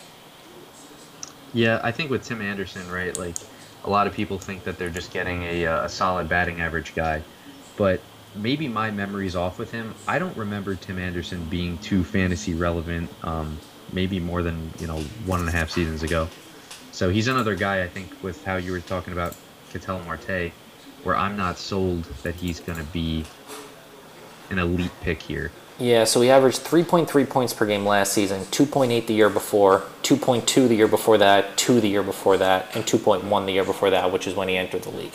Speaker 1: Yeah, I think with Tim Anderson, right? Like a lot of people think that they're just getting a, uh, a solid batting average guy, but maybe my memory's off with him. I don't remember Tim Anderson being too fantasy relevant. Um, maybe more than you know one and a half seasons ago. So he's another guy I think with how you were talking about Ketel Marte, where I'm not sold that he's going to be an elite pick here.
Speaker 2: Yeah, so he averaged 3.3 points per game last season, 2.8 the year before, 2.2 the year before that, 2 the year before that, and 2.1 the year before that, which is when he entered the league.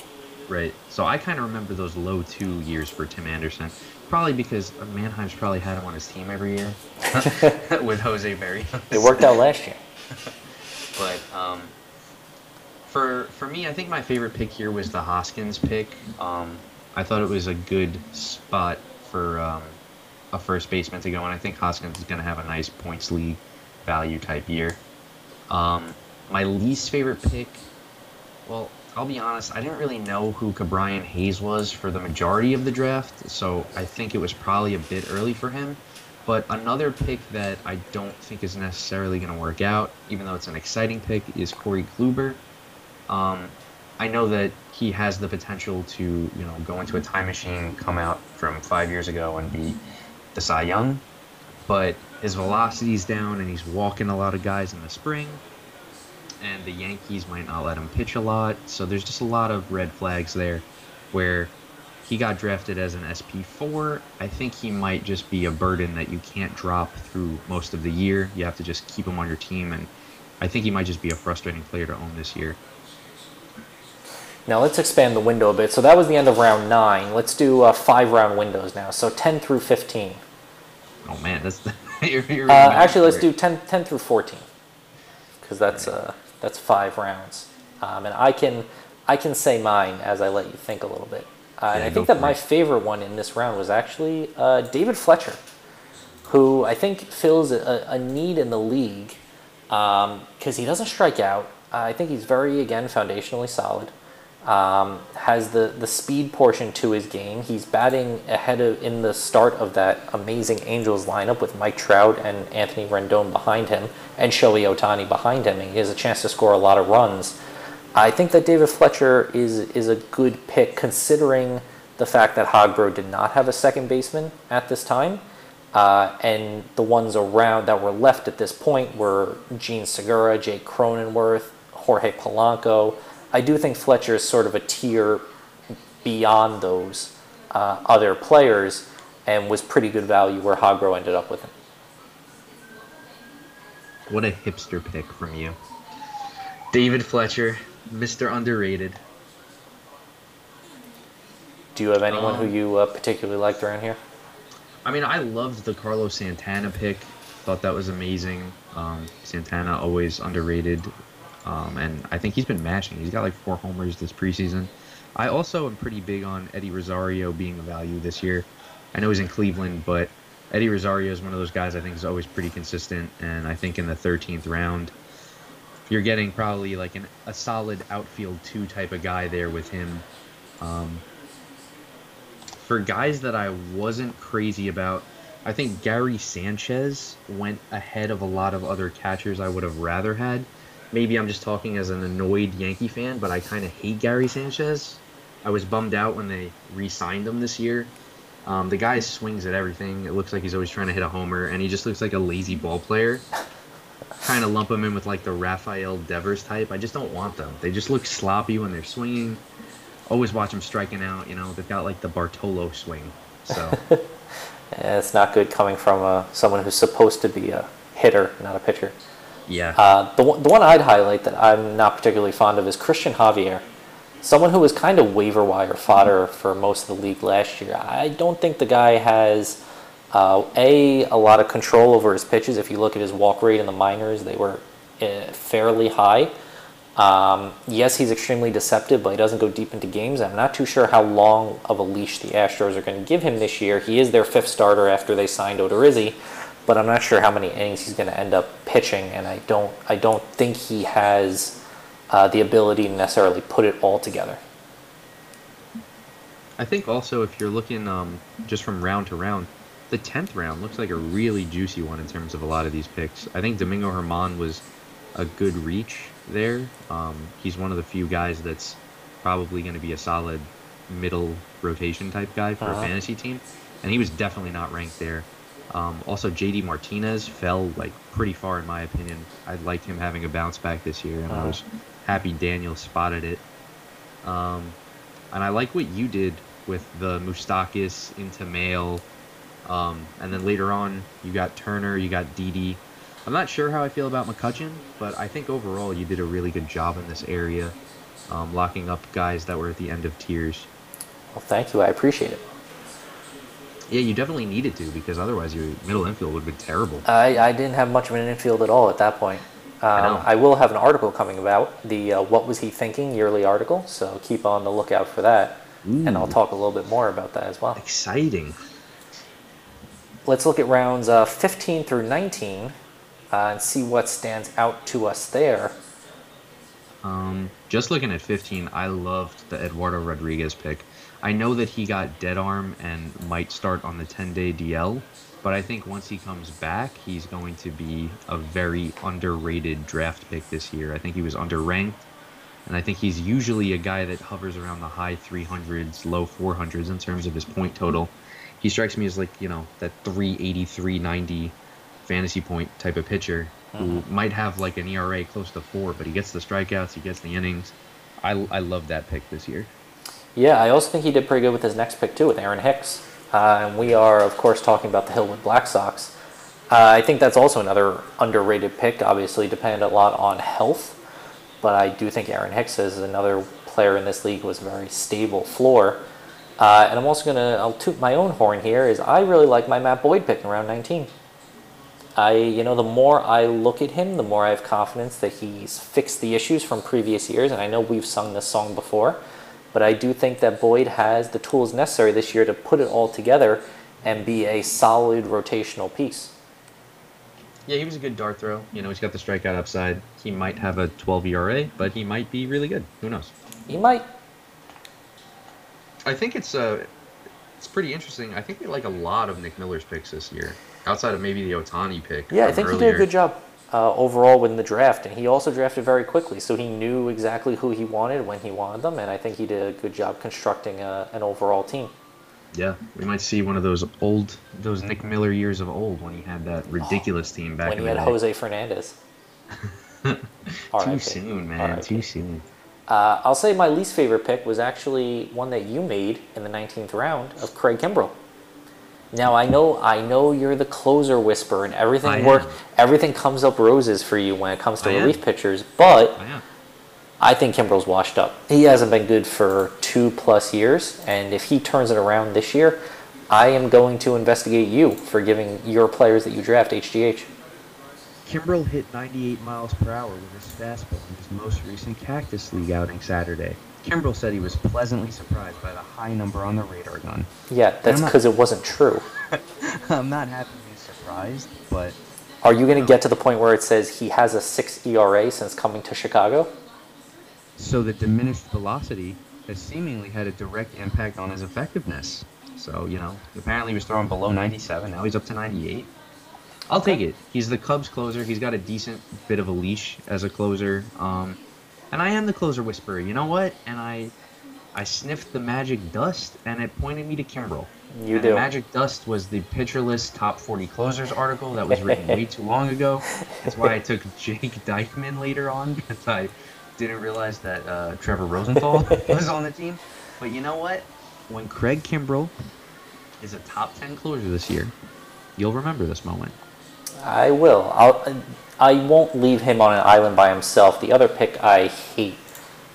Speaker 1: Right. So I kind of remember those low two years for Tim Anderson. Probably because Mannheim's probably had him on his team every year (laughs) (laughs) with Jose Berry.
Speaker 2: It worked out last year. (laughs)
Speaker 1: But um, for for me, I think my favorite pick here was the Hoskins pick. Um, I thought it was a good spot for um, a first baseman to go, and I think Hoskins is going to have a nice points league value type year. Um, my least favorite pick, well, I'll be honest, I didn't really know who Ke'Bryan Hayes was for the majority of the draft, so I think it was probably a bit early for him. But another pick that I don't think is necessarily going to work out, even though it's an exciting pick, is Corey Kluber. Um, I know that he has the potential to, you know, go into a time machine, come out from five years ago, and be the Cy Young. But his velocity's down, and he's walking a lot of guys in the spring. And the Yankees might not let him pitch a lot, so there's just a lot of red flags there, where he got drafted as an SP4. I think he might just be a burden that you can't drop through most of the year. You have to just keep him on your team, and I think he might just be a frustrating player to own this year.
Speaker 2: Now let's expand the window a bit. So that was the end of round nine. Let's do uh, five round windows now. So 10 through 15.
Speaker 1: Oh man, that's (laughs) you're, you're
Speaker 2: Uh, actually, let's do 10, 10 through 14 because that's uh, that's five rounds. Um, and I can I can say mine as I let you think a little bit. Uh, and I think that my
Speaker 1: it.
Speaker 2: favorite one in this round was actually uh, David Fletcher, who I think fills a, a need in the league because he doesn't strike out. I think he's very again foundationally solid. Um, has the the speed portion to his game. He's batting ahead of in the start of that amazing Angels lineup with Mike Trout and Anthony Rendon behind him and Shohei Ohtani behind him. And he has a chance to score a lot of runs. I think that David Fletcher is is a good pick considering the fact that Hogbro did not have a second baseman at this time. Uh, and the ones around that were left at this point were Jean Segura, Jake Cronenworth, Jorge Polanco. I do think Fletcher is sort of a tier beyond those uh, other players and was pretty good value where Hogro ended up with him.
Speaker 1: What a hipster pick from you. David Fletcher, Mr. Underrated.
Speaker 2: Do you have anyone who
Speaker 1: Um,
Speaker 2: you uh, particularly liked around here?
Speaker 1: I mean, I loved the Carlos Santana pick. Thought that was amazing. Um, Santana always underrated, um, and I think he's been mashing. He's got like four homers this preseason. I also am pretty big on Eddie Rosario being a value this year. I know he's in Cleveland, but Eddie Rosario is one of those guys I think is always pretty consistent, and I think in the 13th round, you're getting probably like an, a solid outfield two type of guy there with him. Um, for guys that I wasn't crazy about, I think Gary Sanchez went ahead of a lot of other catchers I would have rather had. Maybe I'm just talking as an annoyed Yankee fan, but I kind of hate Gary Sanchez. I was bummed out when they re-signed him this year. Um, the guy swings at everything. It looks like he's always trying to hit a homer, and he just looks like a lazy ball player. Kind of lump him in with like the Rafael Devers type. I just don't want them. They just look sloppy when they're swinging. Always watch them striking out. You know, they've got like the Bartolo swing. So (laughs)
Speaker 2: Eh, It's not good coming from uh, someone who's supposed to be a hitter, not a pitcher.
Speaker 1: Yeah,
Speaker 2: Uh, the, the one I'd highlight that I'm not particularly fond of is Cristian Javier, someone who was kind of waiver wire fodder for most of the league last year. I don't think the guy has uh, a a lot of control over his pitches. If you look at his walk rate in the minors, they were uh, fairly high. Um, yes, he's extremely deceptive, but he doesn't go deep into games. I'm not too sure how long of a leash the Astros are going to give him this year. He is their fifth starter after they signed Odorizzi, but I'm not sure how many innings he's going to end up pitching, and I don't I don't think he has uh, the ability to necessarily put it all together.
Speaker 1: I think also if you're looking um, just from round to round, the tenth round looks like a really juicy one in terms of a lot of these picks. I think Domingo Germán was a good reach there. Um, he's one of the few guys that's probably going to be a solid middle rotation type guy for
Speaker 2: Uh-huh.
Speaker 1: a fantasy team, and he was definitely not ranked there. Um, also, JD Martinez fell like pretty far in my opinion. I liked him having a bounce back this year, and I
Speaker 2: Uh-huh.
Speaker 1: was happy Daniel spotted it. Um, and I like what you did with the Moustakas into Mail, um, and then later on you got Turner, you got Didi. I'm not sure how I feel about McCutchen, but I think overall you did a really good job in this area, um, locking up guys that were at the end of tiers.
Speaker 2: Well, thank you. I appreciate it.
Speaker 1: Yeah, you definitely needed to because otherwise your middle infield would have been terrible.
Speaker 2: I, I didn't have much of an infield at all at that point. Um,
Speaker 1: know.
Speaker 2: I, will have an article coming about the uh, "What Was He Thinking" yearly article, so keep on the lookout for that, and I'll talk a little bit more about that as well.
Speaker 1: Exciting.
Speaker 2: Let's look at rounds uh, 15 through 19. uh, and see what stands out to us there.
Speaker 3: Um, just looking at 15, I loved the Eduardo Rodriguez pick. I know that he got dead arm and might start on the 10 day DL, but I think once he comes back, he's going to be a very underrated draft pick this year. I think he was underranked, and I think he's usually a guy that hovers around the high 300s, low 400s in terms of his point total. He strikes me as like, you know, that 380, 390 fantasy point type of pitcher who mm-hmm. might have like an ERA close to four, but he gets the strikeouts, he gets the innings. I, I love that pick this year.
Speaker 2: Yeah, I also think he did pretty good with his next pick too, with Aaron Hicks. Uh, and we are, of course, talking about the Hillwood Black Sox. Uh, I think that's also another underrated pick. Obviously, dependent a lot on health, but I do think Aaron Hicks is another player in this league with a very stable floor. Uh, and I'm also gonna I'll toot my own horn here. Is I really like my Matt Boyd pick in round 19. I, you know, the more I look at him, the more I have confidence that he's fixed the issues from previous years. And I know we've sung this song before, but I do think that Boyd has the tools necessary this year to put it all together and be a solid rotational piece.
Speaker 3: Yeah, he was a good dart throw. You know, he's got the strikeout upside. He might have a 12 ERA, but he might be really good. Who knows?
Speaker 2: He might.
Speaker 3: I think it's uh, it's pretty interesting. I think we like a lot of Nick Miller's picks this year, outside of maybe the Ohtani pick.
Speaker 2: Yeah, I think he did a good job uh, overall within the draft, and he also drafted very quickly, so he knew exactly who he wanted when he wanted them, and I think he did a good job constructing a, an overall team.
Speaker 3: Yeah, we might see one of those old, those Nick Miller years of old when he had that ridiculous team back
Speaker 2: when
Speaker 3: in
Speaker 2: he had
Speaker 3: day.
Speaker 2: Jose Fernandez. (laughs)
Speaker 3: Too soon, man. Too soon.
Speaker 2: Uh, I'll say my least favorite pick was actually one that you made in the 19th round of Craig Kimbrel. Now I know I know you're the closer whisper and
Speaker 3: I
Speaker 2: everything
Speaker 3: am.
Speaker 2: work everything comes up roses for you when it comes to
Speaker 3: I am.
Speaker 2: relief pitchers, but
Speaker 3: yeah.
Speaker 2: I think Kimbrel's washed up. He hasn't been good for two plus years, and if he turns it around this year, I am going to investigate you for giving your players that you draft HGH.
Speaker 1: Kimbrel hit 98 miles per hour with his fastball in his most recent Cactus League outing Saturday. Kimbrel said he was pleasantly surprised by the high number on the radar gun.
Speaker 2: Yeah, that's because it wasn't true. (laughs)
Speaker 1: I'm not happy to be surprised, but
Speaker 2: Are you going to get to the point where it says he has a six ERA since coming to Chicago?
Speaker 1: so the diminished velocity has seemingly had a direct impact on his effectiveness. So, you know, apparently he was throwing below 97, now he's up to 98. I'll take it. He's the Cubs closer. He's got a decent bit of a leash as a closer. Um, and I am the closer whisperer. You know what? And I I sniffed the magic dust and it pointed me to Kimbrel.
Speaker 2: You
Speaker 1: and
Speaker 2: do.
Speaker 1: The magic dust was the pitcher list top 40 closers article that was written way too long ago. That's why I (laughs) took Jake Diekman later on because I didn't realize that uh, Trevor Rosenthal (laughs) was on the team. But you know what? When Craig Kimbrel is a top 10 closer this year, you'll remember this moment.
Speaker 2: I will. I'll, I won't leave him on an island by himself. The other pick I hate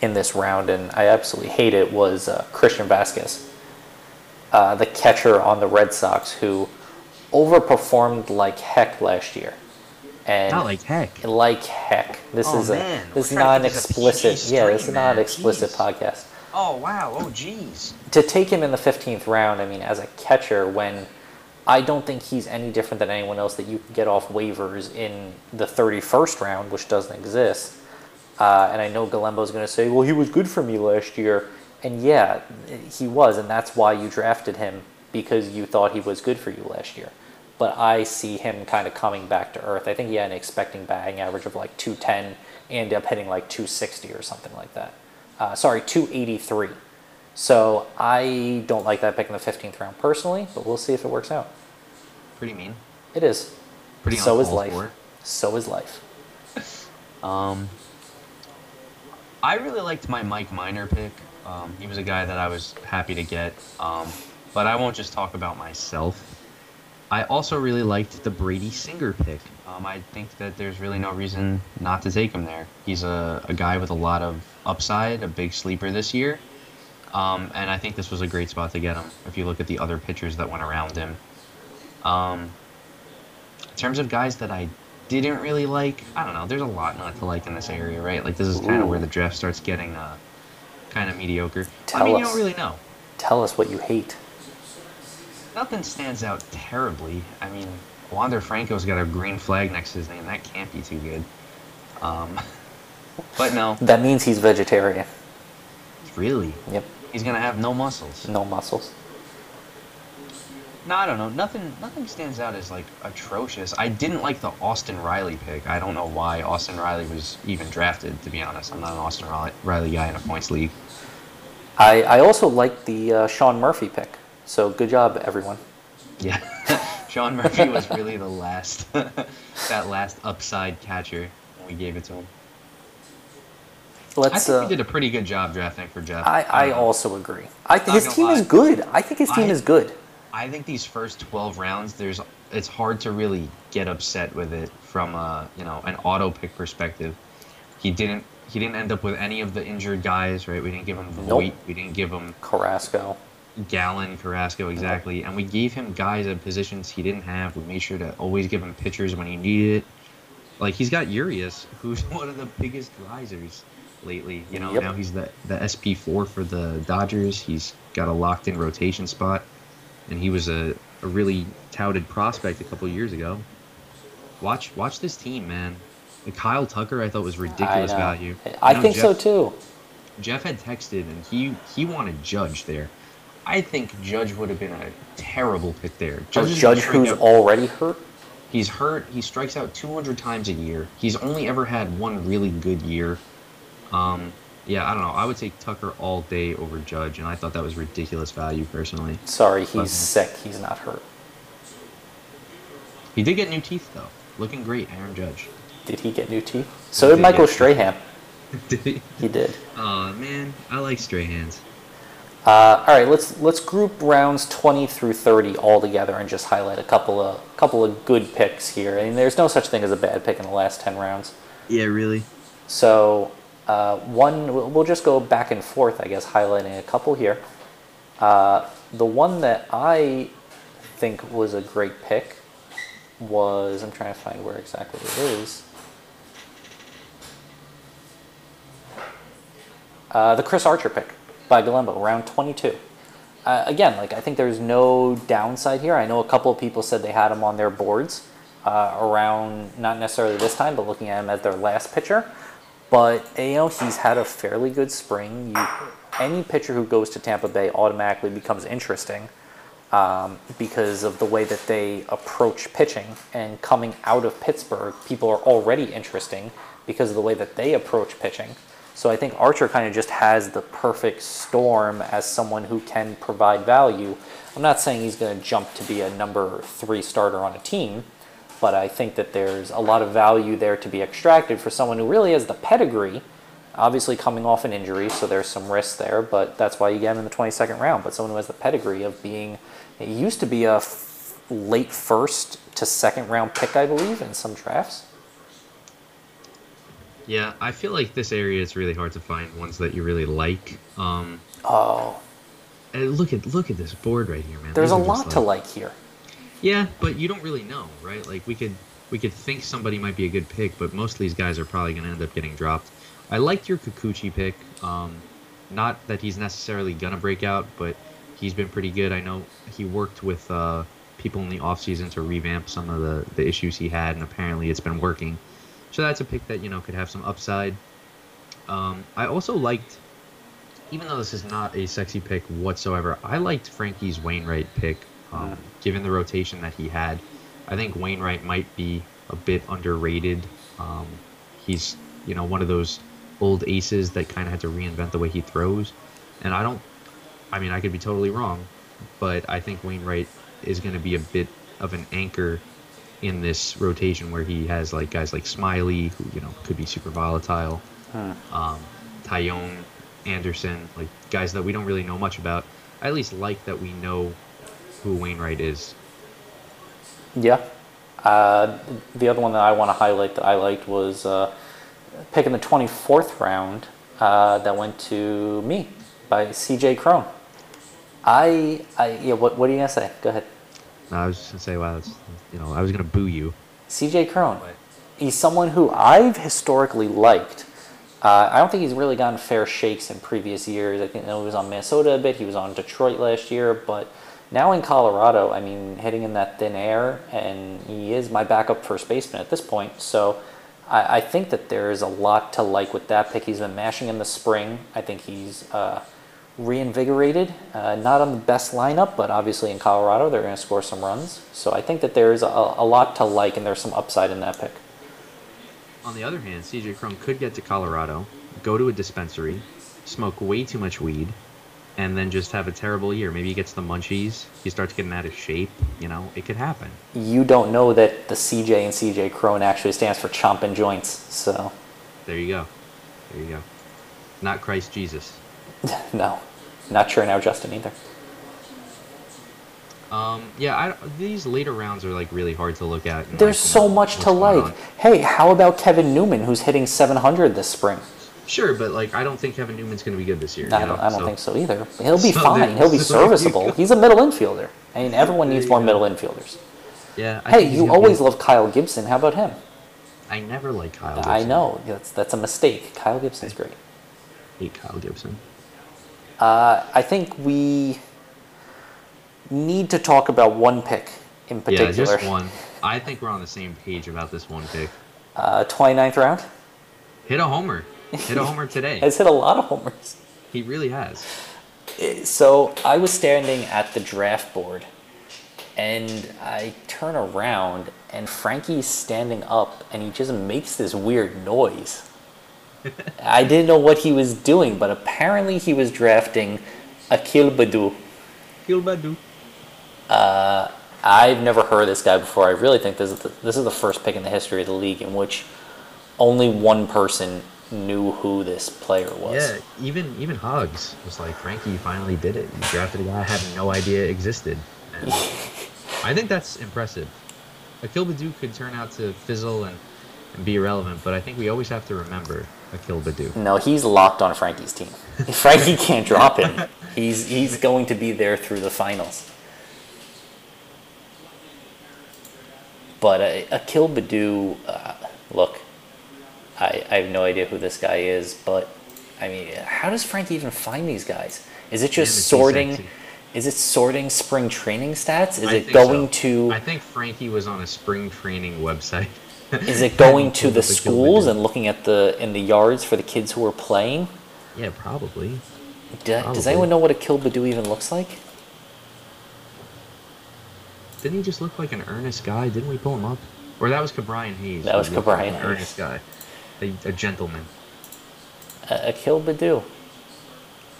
Speaker 2: in this round, and I absolutely hate it, was uh, Christian Vázquez, uh, the catcher on the Red Sox, who overperformed like heck last year. And
Speaker 1: Not like heck.
Speaker 2: like heck. This
Speaker 1: Oh,
Speaker 2: is a
Speaker 1: man.
Speaker 2: this is not an
Speaker 1: get this a
Speaker 2: explicit. Yeah, this is
Speaker 1: stream,
Speaker 2: not an explicit
Speaker 1: Jeez.
Speaker 2: podcast.
Speaker 1: Oh, wow. Oh, jeez.
Speaker 2: to take him in the 15th round, I mean, as a catcher, when I don't think he's any different than anyone else that you can get off waivers in the 31st round, which doesn't exist. Uh, and I know Galembo's going to say, well, he was good for me last year. And yeah, he was, and that's why you drafted him because you thought he was good for you last year. But I see him kind of coming back to earth. I think he had an expecting batting average of like 210 and up hitting like 260 or something like that. Uh, sorry, 283. So I don't like that pick in the 15th round personally, but we'll see if it works out.
Speaker 1: Pretty mean.
Speaker 2: It is.
Speaker 1: Pretty
Speaker 2: so is life.
Speaker 1: for.
Speaker 2: So is life.
Speaker 1: Um, I really liked my Mike Minor pick. Um, he was a guy that I was happy to get. Um, but I won't just talk about myself. I also really liked the Brady Singer pick. Um, I think that there's really no reason not to take him there. He's a, a guy with a lot of upside, a big sleeper this year. Um, and I think this was a great spot to get him if you look at the other pitchers that went around him. Um, in terms of guys that I didn't really like, I don't know. There's a lot not to like in this area, right? Like this is kind of where the draft starts getting uh, kind of mediocre.
Speaker 2: Tell
Speaker 1: I mean, you don't really know.
Speaker 2: Tell us what you hate.
Speaker 1: Nothing stands out terribly. I mean, Wander Franco's got a green flag next to his name. That can't be too good. Um, (laughs) but no,
Speaker 2: That means he's vegetarian.
Speaker 1: really,
Speaker 2: Yep.
Speaker 1: He's gonna have no muscles.
Speaker 2: No muscles.
Speaker 1: No, I don't know. Nothing. Nothing stands out as like atrocious. I didn't like the Austin Riley pick. I don't know why Austin Riley was even drafted. To be honest, I'm not an Austin Riley, Riley guy in a points league.
Speaker 2: I, I also like the uh, Sean Murphy pick. So good job, everyone.
Speaker 1: Yeah, (laughs) Sean Murphy was really the last, (laughs) that last upside catcher we gave it to him. I
Speaker 2: Let's.
Speaker 1: think
Speaker 2: Uh,
Speaker 1: we did a pretty good job drafting for Jeff.
Speaker 2: I, I
Speaker 1: Uh,
Speaker 2: also agree. I th- his team
Speaker 1: lie.
Speaker 2: is good. I think his team
Speaker 1: I-
Speaker 2: is good.
Speaker 1: I think these first 12 rounds, there's it's hard to really get upset with it from a you know an auto pick perspective. He didn't he didn't end up with any of the injured guys, right? We didn't give him
Speaker 2: Nope.
Speaker 1: We didn't give him
Speaker 2: Carrasco.
Speaker 1: Gallen, Carrasco, exactly, and we gave him guys at positions he didn't have. We made sure to always give him pitchers when he needed it. Like he's got Urias, who's (laughs) one of the biggest risers lately. You know,
Speaker 2: Yep.
Speaker 1: now he's the the SP four for the Dodgers. He's got a locked in rotation spot, and he was a, a really touted prospect a couple years ago. Watch watch this team, man. Kyle Tucker, I thought was ridiculous
Speaker 2: I
Speaker 1: value.
Speaker 2: I think so too.
Speaker 1: Jeff had texted and he he wanted Judge there. I think Judge would have been a terrible pick there.
Speaker 2: Oh, Judge,
Speaker 1: is
Speaker 2: Judge who's
Speaker 1: out-
Speaker 2: already hurt.
Speaker 1: he's hurt. He strikes out 200 times a year. He's only ever had one really good year. Um, yeah, I don't know. I would take Tucker all day over Judge, and I thought that was ridiculous value personally.
Speaker 2: Sorry, he's
Speaker 1: But-
Speaker 2: sick. He's not hurt.
Speaker 1: He did get new teeth though, looking great, Aaron Judge.
Speaker 2: Did he get new teeth? So did
Speaker 1: did
Speaker 2: Michael Strahan. (laughs)
Speaker 1: did he?
Speaker 2: He did.
Speaker 1: Oh man, I like Strahans.
Speaker 2: Uh, all right, let's let's group rounds 20 through 30 all together and just highlight a couple of couple of good picks here. I mean, there's no such thing as a bad pick in the last 10 rounds.
Speaker 1: Yeah, really.
Speaker 2: So uh, one, we'll just go back and forth, I guess, highlighting a couple here. Uh, the one that I think was a great pick was I'm trying to find where exactly it is. Uh, the Chris Archer pick by Galembo, round 22. Uh, again, like I think there's no downside here. I know a couple of people said they had him on their boards uh, around not necessarily this time, but looking at him as their last pitcher. But know he's had a fairly good spring. You, any pitcher who goes to Tampa Bay automatically becomes interesting um, because of the way that they approach pitching. And coming out of Pittsburgh, people are already interesting because of the way that they approach pitching. So I think Archer kind of just has the perfect storm as someone who can provide value. I'm not saying he's going to jump to be a number three starter on a team, but I think that there's a lot of value there to be extracted for someone who really has the pedigree. Obviously, coming off an injury, so there's some risk there, but that's why you get him in the 22nd round. But someone who has the pedigree of being, it used to be a f- late first to second round pick, I believe, in some drafts.
Speaker 1: Yeah, I feel like this area is really hard to find ones that you really like. Um,
Speaker 2: Oh,
Speaker 1: and look at look at this board right here, man.
Speaker 2: there's
Speaker 1: These
Speaker 2: a lot to like here.
Speaker 1: Yeah, but you don't really know, right? Like we could we could think somebody might be a good pick, but most of these guys are probably going to end up getting dropped. I liked your Kikuchi pick. Um, not that he's necessarily gonna break out, but he's been pretty good. I know he worked with uh, people in the offseason to revamp some of the, the issues he had, and apparently it's been working. So that's a pick that you know could have some upside. Um, I also liked, even though this is not a sexy pick whatsoever, I liked Frankie's Wainwright pick, um, given the rotation that he had. I think Wainwright might be a bit underrated. Um, he's you know one of those old aces that kind of had to reinvent the way he throws, and I don't. I mean, I could be totally wrong, but I think Wainwright is going to be a bit of an anchor in this rotation where he has like guys like Smyly, who you know could be super volatile,
Speaker 2: Hmm.
Speaker 1: um, Taillon, Anderson, like guys that we don't really know much about. I at least like that we know who Wainwright is.
Speaker 2: Yeah. Uh, the other one that I want to highlight that I liked was uh, pick in the 24th round uh, that went to me by CJ Cron. I, I yeah, what, what are you going to say? Go ahead.
Speaker 1: No, I was just gonna say, wow, that's, you know, I was gonna boo you.
Speaker 2: CJ
Speaker 1: Cron.
Speaker 2: He's someone who I've historically liked. Uh, I don't think he's really gotten fair shakes in previous years. I think he was on Minnesota a bit. He was on Detroit last year, but Now in Colorado, I mean, hitting in that thin air, and he is my backup first baseman at this point. So I, I think that there is a lot to like with that pick. He's been mashing in the spring. I think he's uh, reinvigorated. Uh, not on the best lineup, but obviously in Colorado, they're going to score some runs. So I think that there is a, a lot to like, and there's some upside in that pick.
Speaker 1: On the other hand, CJ Cron could get to Colorado, go to a dispensary, smoke way too much weed, and then just have a terrible year. Maybe he gets the munchies, he starts getting out of shape. You know, it could happen.
Speaker 2: You don't know that the CJ and CJ Cron actually stands for chomping joints. So
Speaker 1: There you go. There you go. Not Christ Jesus. (laughs)
Speaker 2: no, not sure now, Justin either.
Speaker 1: Um, yeah, I, these later rounds are like really hard to look at.
Speaker 2: There's
Speaker 1: like,
Speaker 2: so much to like.
Speaker 1: on.
Speaker 2: Hey, how about Kevin Newman, who's hitting 700 this spring?
Speaker 1: Sure, but like I don't think Kevin Newman's going to be good this year.
Speaker 2: I don't. I don't
Speaker 1: So-
Speaker 2: think so either. He'll be (laughs)
Speaker 1: So
Speaker 2: fine. He'll be
Speaker 1: so (laughs) there you
Speaker 2: serviceable. He's a middle infielder. I mean, everyone needs more
Speaker 1: go.
Speaker 2: middle infielders.
Speaker 1: Yeah. I
Speaker 2: Hey, you always
Speaker 1: be-
Speaker 2: love Kyle Gibson. How about him?
Speaker 1: I never like Kyle. Gibson.
Speaker 2: I know that's that's a mistake. Kyle Gibson's great.
Speaker 1: hate Kyle Gibson.
Speaker 2: Uh, I think we need to talk about one pick in particular.
Speaker 1: Yeah, just one. I think we're on the same page about this one pick.
Speaker 2: Uh, 29th round
Speaker 1: Hit a homer. Hit a homer today.
Speaker 2: has hit a lot of homers.
Speaker 1: He really has.
Speaker 2: So I was standing at the draft board, and I turn around, and Frankie's standing up, and he just makes this weird noise. (laughs) I didn't know what he was doing, but apparently he was drafting Akil Baddoo.
Speaker 1: Gilbadu.
Speaker 2: Uh, I've never heard of this guy before. I really think this is the, this is the first pick in the history of the league in which only one person knew who this player was.
Speaker 1: Yeah, even even Hugs was like, Frankie, you finally did it. You drafted a guy I had no idea existed. And (laughs) I think that's impressive. Akil Baddoo could turn out to fizzle and, and be irrelevant, but I think we always have to remember Akil Baddoo.
Speaker 2: No, he's locked on Frankie's team. (laughs) Frankie can't drop him. (laughs) He's he's going to be there through the finals. But uh, Akil Baddoo, uh, look, I, I have no idea who this guy is, but I mean, how does Frankie even find these guys? Is it just sorting? Is it sorting spring training stats? Is
Speaker 1: I
Speaker 2: it going
Speaker 1: so.
Speaker 2: to?
Speaker 1: I think Frankie was on a spring training website. (laughs)
Speaker 2: Is it going to the schools and looking at the in the yards for the kids who are playing?
Speaker 1: Yeah, probably.
Speaker 2: Do- does anyone know what a Baddoo even looks like?
Speaker 1: Didn't he just look like an earnest guy? Didn't we pull him up? Or that was Ke'Bryan Hayes.
Speaker 2: That was
Speaker 1: like
Speaker 2: Ke'Bryan
Speaker 1: an
Speaker 2: Hayes.
Speaker 1: Earnest guy. A, a gentleman.
Speaker 2: Uh, Akil Baddoo.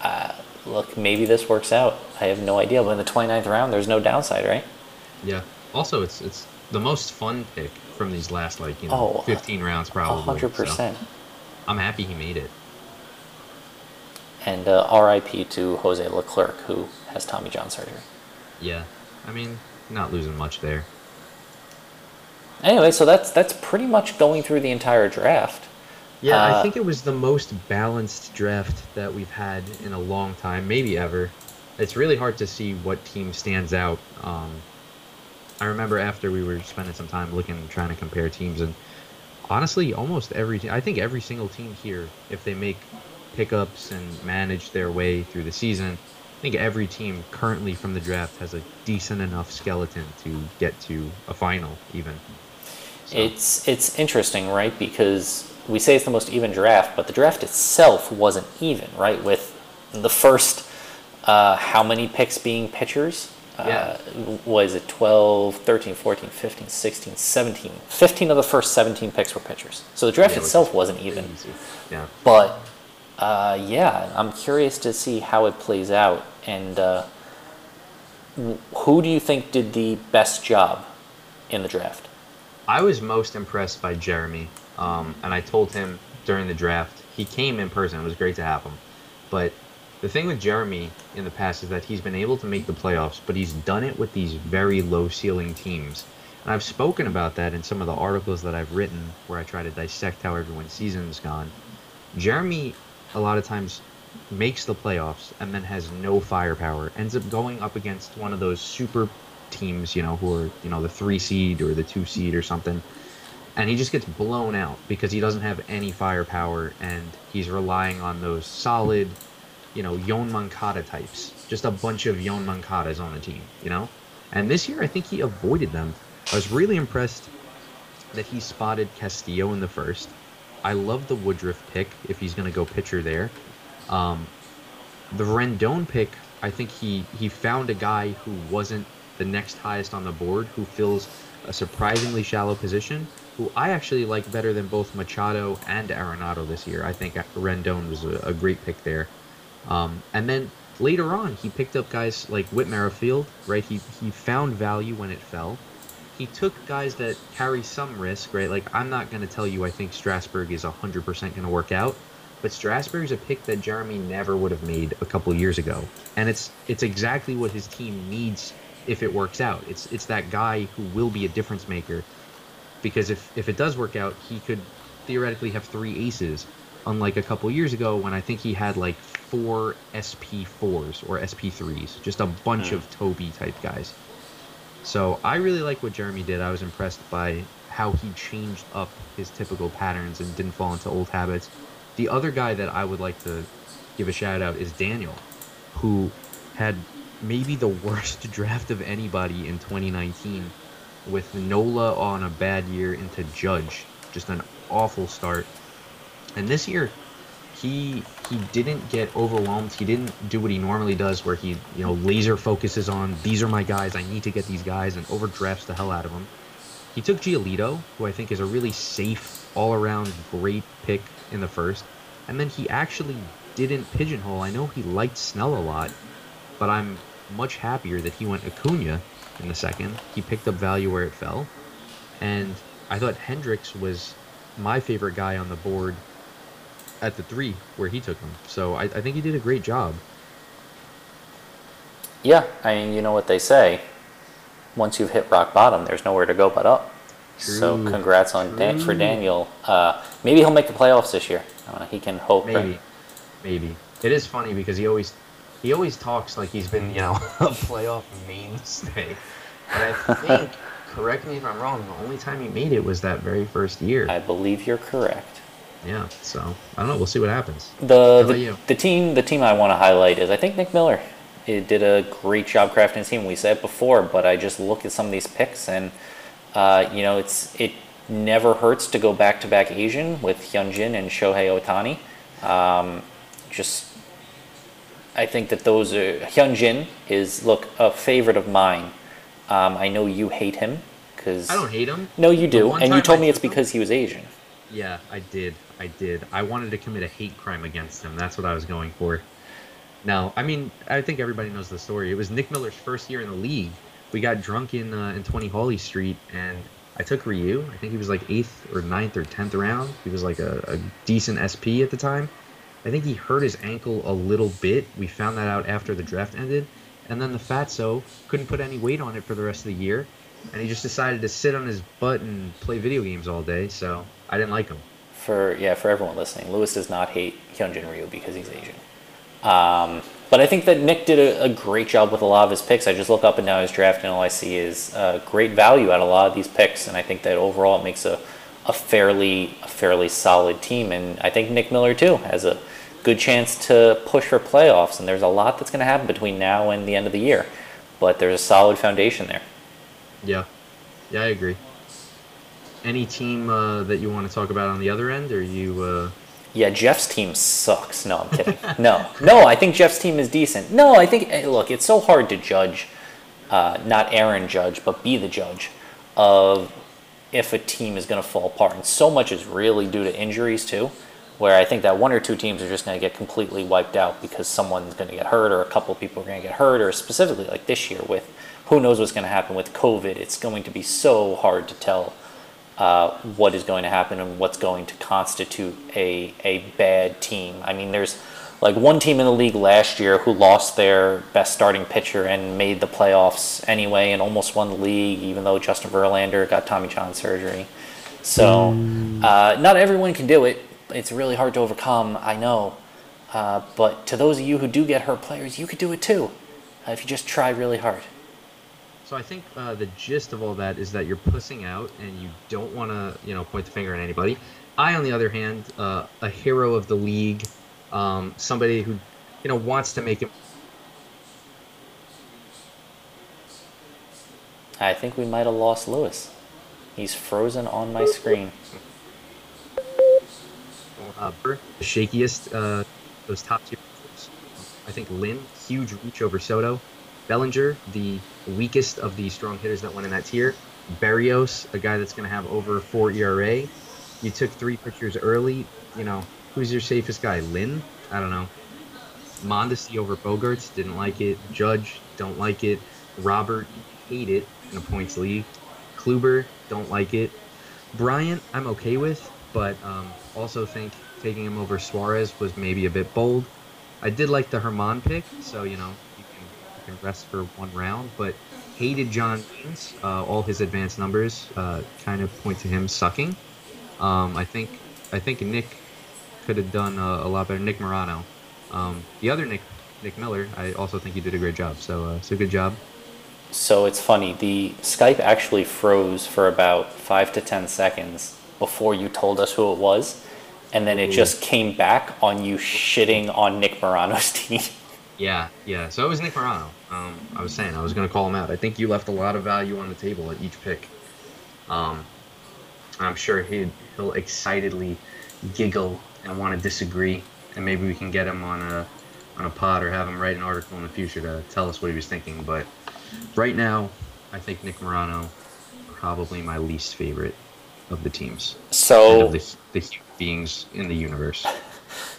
Speaker 2: Uh, look, maybe this works out. I have no idea. But in the 29th round, there's no downside, right?
Speaker 1: Yeah. Also, it's it's the most fun pick from these last like you know
Speaker 2: Oh,
Speaker 1: 15 rounds
Speaker 2: A
Speaker 1: probably.
Speaker 2: hundred
Speaker 1: so
Speaker 2: percent.
Speaker 1: I'm happy he made it.
Speaker 2: And uh, R.I.P. to Jose Leclerc, who has Tommy John surgery.
Speaker 1: Yeah. I mean, not losing much there.
Speaker 2: Anyway, so that's that's pretty much going through the entire draft.
Speaker 1: Yeah,
Speaker 2: Uh,
Speaker 1: I think it was the most balanced draft that we've had in a long time, maybe ever. It's really hard to see what team stands out. Um, I remember after we were spending some time looking, trying to compare teams, and honestly, almost every team, I think every single team here, if they make pickups and manage their way through the season, I think every team currently from the draft has a decent enough skeleton to get to a final, even. So-
Speaker 2: It's it's interesting, right? Because we say it's the most even draft, but the draft itself wasn't even, right? With the first, uh, how many picks being pitchers?
Speaker 1: Yeah.
Speaker 2: Uh, was it 12, 13, 14, 15, 16, 17? 15 of the first 17 picks were pitchers. So the draft
Speaker 1: Yeah,
Speaker 2: itself
Speaker 1: is
Speaker 2: wasn't even.
Speaker 1: Yeah.
Speaker 2: But uh, yeah, I'm curious to see how it plays out. And uh, who do you think did the best job in the draft?
Speaker 1: I was most impressed by Jeremy, um, and I told him during the draft. He came in person. It was great to have him. But the thing with Jeremy in the past is that he's been able to make the playoffs, but he's done it with these very low ceiling teams. And I've spoken about that in some of the articles that I've written where I try to dissect how everyone's season's gone. Jeremy, a lot of times, makes the playoffs and then has no firepower. Ends up going up against one of those super teams, you know, who are, you know, the three seed or the two seed or something. And he just gets blown out because he doesn't have any firepower and he's relying on those solid, you know, Yoán Moncada types. just a bunch of Yoán Moncadas on the team, you know? And this year, I think he avoided them. I was really impressed that he spotted Castillo in the first. I love the Woodruff pick if he's going to go pitcher there. Um, the Rendon pick, I think he, he found a guy who wasn't the next highest on the board, who fills a surprisingly shallow position, who I actually like better than both Machado and Arenado this year. I think Rendon was a, a great pick there. Um, and then later on, he picked up guys like Whit Merrifield, right? He, he found value when it fell. He took guys that carry some risk, right? Like, I'm not going to tell you I think Strasburg is 100% going to work out, but Strasburg's a pick that Jeremy never would have made a couple years ago. And it's it's exactly what his team needs if it works out. It's it's that guy who will be a difference maker. Because if, if it does work out, he could theoretically have three aces, unlike a couple years ago when I think he had like four SP4s or SP3s, just a bunch mm. of Toby type guys. So I really like what Jeremy did. I was impressed by how he changed up his typical patterns and didn't fall into old habits. The other guy that I would like to give a shout out is Daniel, who had maybe the (laughs) worst draft of anybody in 2019 with Nola on a bad year into Judge. Just an awful start. And this year, he he didn't get overwhelmed. He didn't do what he normally does, where he you know laser focuses on these are my guys. I need to get these guys and overdrafts the hell out of them. He took Giolito, who I think is a really safe, all-around great pick in the first, and then he actually didn't pigeonhole. I know he liked Snell a lot, but I'm much happier that he went Acuna in the second. He picked up value where it fell. And I thought Hendricks was my favorite guy on the board at the three where he took him. So I, I think he did a great job.
Speaker 2: Yeah, I mean, you know what they say. Once you've hit rock bottom, there's nowhere to go but up. True. So congrats on Dan- for Daniel. Uh, maybe he'll make the playoffs this year. Uh, he can hope.
Speaker 1: Maybe, right? maybe. It is funny because he always he always talks like he's been, you know, (laughs) a playoff mainstay. But I think, (laughs) correct me if I'm wrong, the only time he made it was that very first year.
Speaker 2: I believe you're correct.
Speaker 1: Yeah, so I don't know. We'll see what happens.
Speaker 2: The the, the, team the team I want to highlight is I think Nick Miller. He did a great job crafting his team. We said it before, but I just look at some of these picks and uh, you know it's it never hurts to go back to back Asian with Hyunjin and Shohei Ohtani. Um, just I think that those are Hyunjin is look a favorite of mine. Um, I know you hate him because
Speaker 1: I don't hate him.
Speaker 2: No, you do, and you told I me it's because he was Asian.
Speaker 1: Yeah, I did. I did. I wanted to commit a hate crime against him. That's what I was going for. Now, I mean, I think everybody knows the story. It was Nick Miller's first year in the league. We got drunk in uh, in 20 Hawley Street, and I took Ryu. I think he was like eighth or ninth or tenth round. He was like a, a decent SP at the time I think he hurt his ankle a little bit. We found that out after the draft ended. And then the fatso couldn't put any weight on it for the rest of the year. And he just decided to sit on his butt and play video games all day. So I didn't like him.
Speaker 2: For yeah, for everyone listening, Lewis does not hate Hyunjin Ryu because he's Asian. Um, but I think that Nick did a, a, great job with a lot of his picks. I just look up and down his draft, and all I see is uh, great value at a lot of these picks. And I think that overall it makes a, a fairly a fairly solid team. And I think Nick Miller too has a good chance to push for playoffs. And there's a lot that's going to happen between now and the end of the year. But there's a solid foundation there.
Speaker 1: Yeah. Yeah, I agree. Any team uh, that you want to talk about on the other end, or you? Uh...
Speaker 2: Yeah, Jeff's team sucks. No, I'm kidding. (laughs) no, no, I think Jeff's team is decent. No, I think eh, look, it's so hard to judge, uh, not Aaron judge, but be the judge of if a team is going to fall apart, and so much is really due to injuries too where I think that one or two teams are just going to get completely wiped out because someone's going to get hurt or a couple people are going to get hurt, or specifically like this year with who knows what's going to happen with COVID. It's going to be so hard to tell uh, what is going to happen and what's going to constitute a, a bad team. I mean, there's like one team in the league last year who lost their best starting pitcher and made the playoffs anyway and almost won the league, even though Justin Verlander got Tommy John surgery. So, uh, not everyone can do it it's really hard to overcome, I know. Uh, but to those of you who do get hurt players, you could do it too uh, if you just try really hard.
Speaker 1: So I think uh, the gist of all that is that you're pussing out and you don't want to, you know, point the finger at anybody. I, on the other hand, uh, a hero of the league, um, somebody who, you know, wants to make it.
Speaker 2: I think we might have lost Lewis. He's frozen on my screen. (laughs)
Speaker 1: Uh, the shakiest, uh, those top pitchers. I think Lynn, huge reach over Soto. Bellinger, the weakest of the strong hitters that went in that tier. Berríos, a guy that's going to have over four ERA. You took three pitchers early. You know, who's your safest guy? Lynn? I don't know. Mondesi over Bogaerts, didn't like it. Judge, don't like it. Robert, hate it in a points league. Kluber, don't like it. Bryant, I'm okay with, but um, also think taking him over Suarez was maybe a bit bold. I did like the Germán pick, so you know you can, you can rest for one round, but hated John Means. Uh, all his advanced numbers uh, kind of point to him sucking. Um, I think I think Nick could have done uh, a lot better. Nick Morano, um, the other Nick Nick Miller, I also think he did a great job. So uh, so good job.
Speaker 2: So it's funny, the Skype actually froze for about five to ten seconds before you told us who it was. And then it
Speaker 1: Ooh.
Speaker 2: just came back on you shitting on Nick Morano's (laughs) team.
Speaker 1: Yeah, yeah. So it was Nick Morano. Um, I was saying I was going to call him out. I think you left a lot of value on the table at each pick. Um, I'm sure he'd, he'll excitedly giggle and want to disagree, and maybe we can get him on a on a pod or have him write an article in the future to tell us what he was thinking. But right now, I think Nick Morano probably my least favorite of the teams
Speaker 2: So
Speaker 1: the, the beings in the universe.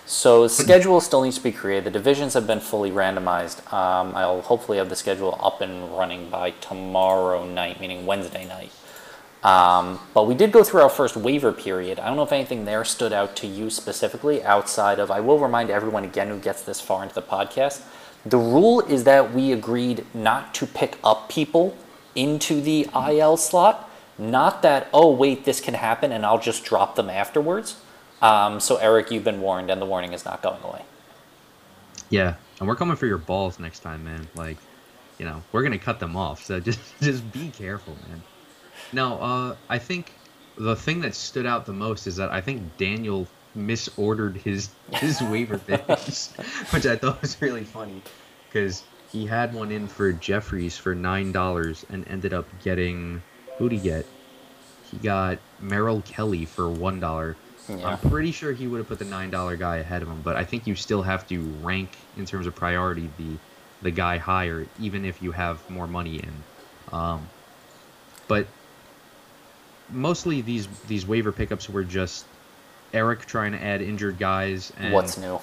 Speaker 2: So schedule still needs to be created. The divisions have been fully randomized. Um, I'll hopefully have the schedule up and running by tomorrow night, meaning Wednesday night. Um, but we did go through our first waiver period. I don't know if anything there stood out to you specifically outside of. I will remind everyone again who gets this far into the podcast. The rule is that we agreed not to pick up people into the IL slot. Not that, oh, wait, this can happen and I'll just drop them afterwards. Um, so, Eric, you've been warned, and the warning is not going away.
Speaker 1: Yeah, and we're coming for your balls next time, man. Like, you know, we're gonna cut them off. So (laughs) just just be careful, man. Now, uh, I think the thing that stood out the most is that I think Daniel misordered his (laughs) his waiver (laughs) picks, which I thought was really funny, because he had one in for Jeffries for nine dollars and ended up getting who'd he get? He got Merrill Kelly for one dollar.
Speaker 2: Yeah.
Speaker 1: I'm pretty sure he would have put the nine dollar guy ahead of him, but I think you still have to rank in terms of priority the the guy higher, even if you have more money in. Um, but mostly these these waiver pickups were just Eric trying to add injured guys and
Speaker 2: What's new?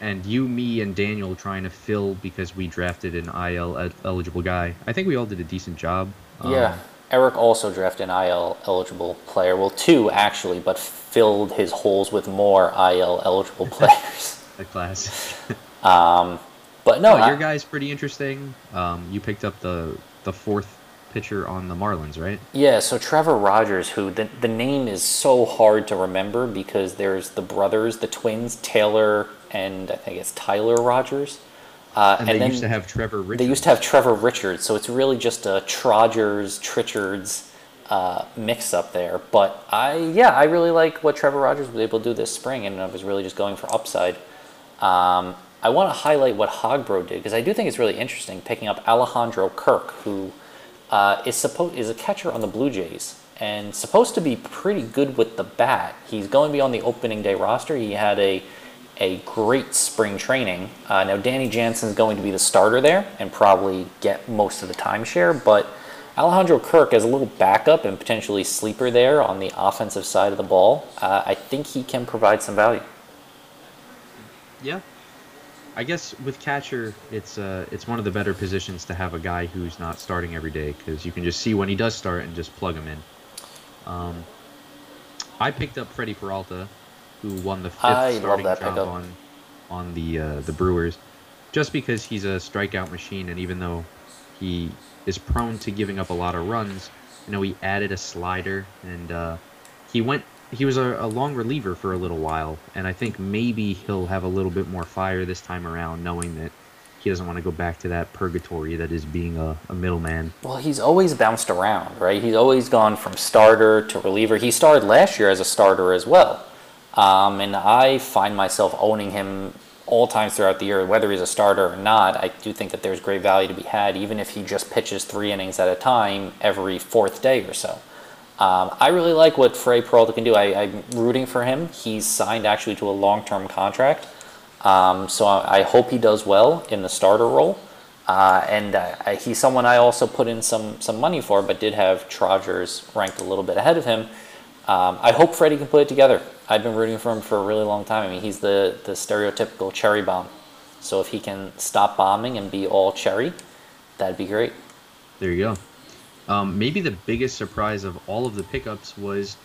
Speaker 1: and you, me, and Daniel trying to fill because we drafted an IL eligible guy. I think we all did a decent job. Um,
Speaker 2: yeah. Eric also drafted an IL eligible player. Well, two actually, but filled his holes with more IL eligible (laughs) players.
Speaker 1: a class. (laughs)
Speaker 2: um, but no,
Speaker 1: No,
Speaker 2: I-
Speaker 1: your guy's pretty interesting. Um, you picked up the the fourth pitcher on the Marlins, right?
Speaker 2: Yeah, so Trevor Rogers, who the, the name is so hard to remember because there's the brothers, the twins, Taylor and I think it's Tyler Rogers. Uh,
Speaker 1: And, they
Speaker 2: then
Speaker 1: used to have Trevor Richards.
Speaker 2: they used to have Trevor Richards, so it's really just a Trogers, Trichards uh, mix up there. But I, yeah, I really like what Trevor Rogers was able to do this spring, and I was really just going for upside. Um, I want to highlight what Hogbro did because I do think it's really interesting picking up Alejandro Kirk, who uh, is supposed is a catcher on the Blue Jays and supposed to be pretty good with the bat. He's going to be on the opening day roster. He had a a great spring training. Uh, now Danny Jansen is going to be the starter there and probably get most of the timeshare, but Alejandro Kirk as a little backup and potentially sleeper there on the offensive side of the ball, uh, I think he can provide some value.
Speaker 1: Yeah. I guess with catcher, it's uh, it's one of the better positions to have a guy who's not starting every day because you can just see when he does start and just plug him in. Um, I picked up Freddy Peralta, who won the fifth
Speaker 2: I
Speaker 1: starting job
Speaker 2: pickup.
Speaker 1: on on the uh, the Brewers, just because he's a strikeout machine, and even though he is prone to giving up a lot of runs, you know he added a slider and uh, he went he was a, a long reliever for a little while, and I think maybe he'll have a little bit more fire this time around, knowing that he doesn't want to go back to that purgatory that is being a, a middleman.
Speaker 2: Well, he's always bounced around, right? He's always gone from starter to reliever. He started last year as a starter as well. Um, and I find myself owning him all times throughout the year, whether he's a starter or not, I do think that there's great value to be had, even if he just pitches three innings at a time every fourth day or so. Um, I really like what Frey Peralta can do. I, I'm rooting for him. He's signed actually to a long term contract. Um, so I, I hope he does well in the starter role. Uh, and uh, he's someone I also put in some, some money for, but did have Trogers ranked a little bit ahead of him. Um, I hope Freddy can put it together. I've been rooting for him for a really long time. I mean, he's the, the stereotypical cherry bomb. So if he can stop bombing and be all cherry, that'd be great.
Speaker 3: There you go. Um, maybe the biggest surprise of all of the pickups was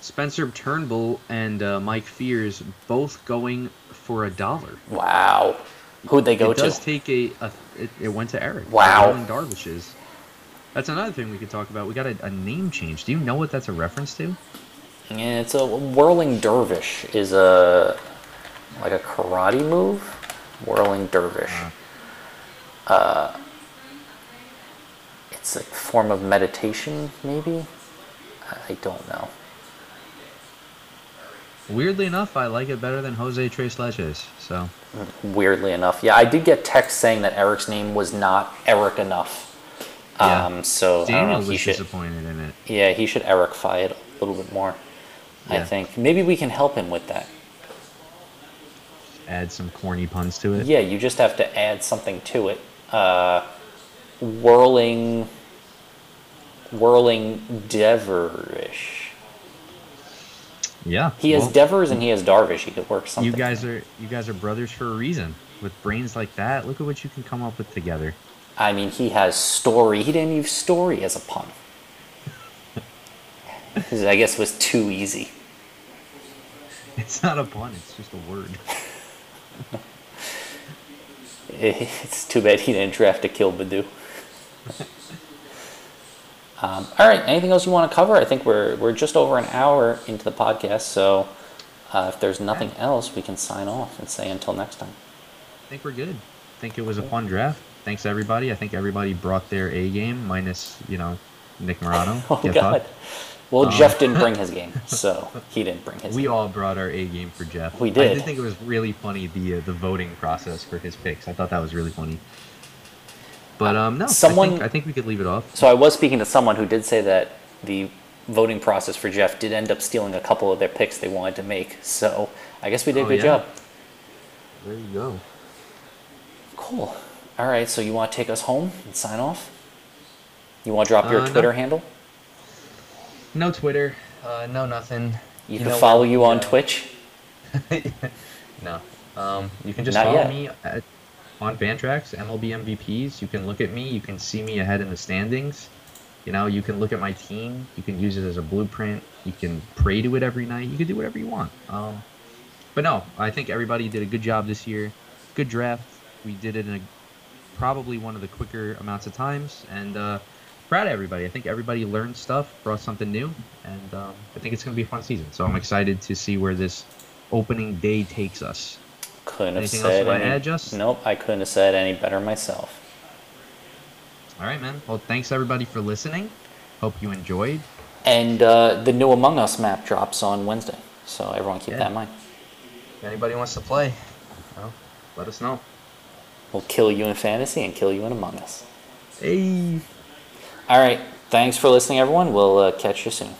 Speaker 3: Spencer Turnbull and uh, Mike Fiers both going for a dollar.
Speaker 2: Wow. Who'd they go
Speaker 3: it
Speaker 2: to?
Speaker 3: It does take a, a it, it went to Eric.
Speaker 2: Wow.
Speaker 3: Aaron Darvish's. That's another thing we could talk about. We got a, a name change. Do you know what that's a reference to?
Speaker 2: Yeah, it's a whirling dervish is a like a karate move. Whirling dervish. Uh, it's a form of meditation, maybe. I- I don't know.
Speaker 3: Weirdly enough, I like it better than Jose Tres Leches. So
Speaker 2: Weirdly enough, yeah, I did get text saying that Eric's name was not Eric enough.
Speaker 3: Yeah.
Speaker 2: Um, so I don't
Speaker 3: Daniel
Speaker 2: know.
Speaker 3: was
Speaker 2: He should,
Speaker 3: disappointed in it.
Speaker 2: yeah, he should Ericify it a little bit more. I think maybe we can help him with that.
Speaker 3: Add some corny puns to it.
Speaker 2: Yeah, you just have to add something to it. Uh, whirling, whirling Deverish.
Speaker 3: Yeah.
Speaker 2: He has
Speaker 3: well,
Speaker 2: Devers and he has Darvish. He could work something.
Speaker 3: You guys are you guys are brothers for a reason. With brains like that, look at what you can come up with together.
Speaker 2: I mean, he has story. He didn't use story as a pun. I guess it was too easy.
Speaker 3: It's not a pun. It's just a word. (laughs)
Speaker 2: It's too bad he didn't draft Akil Baddoo. Um, all right. Anything else you want to cover? I think we're we're just over an hour into the podcast, so uh, if there's nothing else, we can sign off and say until next time.
Speaker 3: I think we're good. I think it was a fun draft. Thanks everybody. I think everybody brought their A game, minus you know Nick Morano. (laughs)
Speaker 2: Oh
Speaker 3: Get
Speaker 2: God. Well,
Speaker 3: Um,
Speaker 2: Jeff didn't bring his (laughs) game, so he didn't bring his.
Speaker 3: We
Speaker 2: game.
Speaker 3: all brought our A game for Jeff.
Speaker 2: We did.
Speaker 3: I
Speaker 2: did.
Speaker 3: did think it was really funny the uh, the voting process for his picks. I thought that was really funny. But um, no,
Speaker 2: Someone-
Speaker 3: I think, I think we could leave it off.
Speaker 2: So I was speaking to someone who did say that the voting process for Jeff did end up stealing a couple of their picks they wanted to make. So I guess we did a
Speaker 3: Oh,
Speaker 2: good
Speaker 3: yeah?
Speaker 2: job.
Speaker 3: There you go.
Speaker 2: Cool. All right. So you want to take us home and sign off? You want to drop your
Speaker 3: Uh, no.
Speaker 2: Twitter handle?
Speaker 1: No Twitter. Uh, no nothing.
Speaker 2: You,
Speaker 1: You
Speaker 2: can follow
Speaker 1: what,
Speaker 2: you on
Speaker 1: uh,
Speaker 2: Twitch. (laughs)
Speaker 1: no. Um, you can just
Speaker 2: Not
Speaker 1: follow
Speaker 2: yet.
Speaker 1: me at, on Fantrax, MLB MVPs. You can look at me. You can see me ahead in the standings. You know, you can look at my team. You can use it as a blueprint. You can pray to it every night. You can do whatever you want. Um, but no, I think everybody did a good job this year. Good draft. We did it in a, probably one of the quicker amounts of times, and uh, proud of everybody. I think everybody learned stuff, brought something new, and um, I think it's going to be a fun season. So I'm excited to see where this opening day takes us.
Speaker 2: Couldn't have
Speaker 1: Anything else
Speaker 2: said
Speaker 1: wanna
Speaker 2: any.
Speaker 1: add, Just?
Speaker 2: Nope, I couldn't have said any better myself.
Speaker 1: All right, man. Well, thanks everybody for listening. Hope you enjoyed.
Speaker 2: And uh, the new Among Us map drops on Wednesday, so everyone keep
Speaker 1: Yeah.
Speaker 2: that in mind.
Speaker 1: If anybody wants to play, well, let us know.
Speaker 2: We'll kill you in fantasy and kill you in Among Us.
Speaker 1: Hey.
Speaker 2: All right. Thanks for listening, everyone. We'll uh, catch you soon.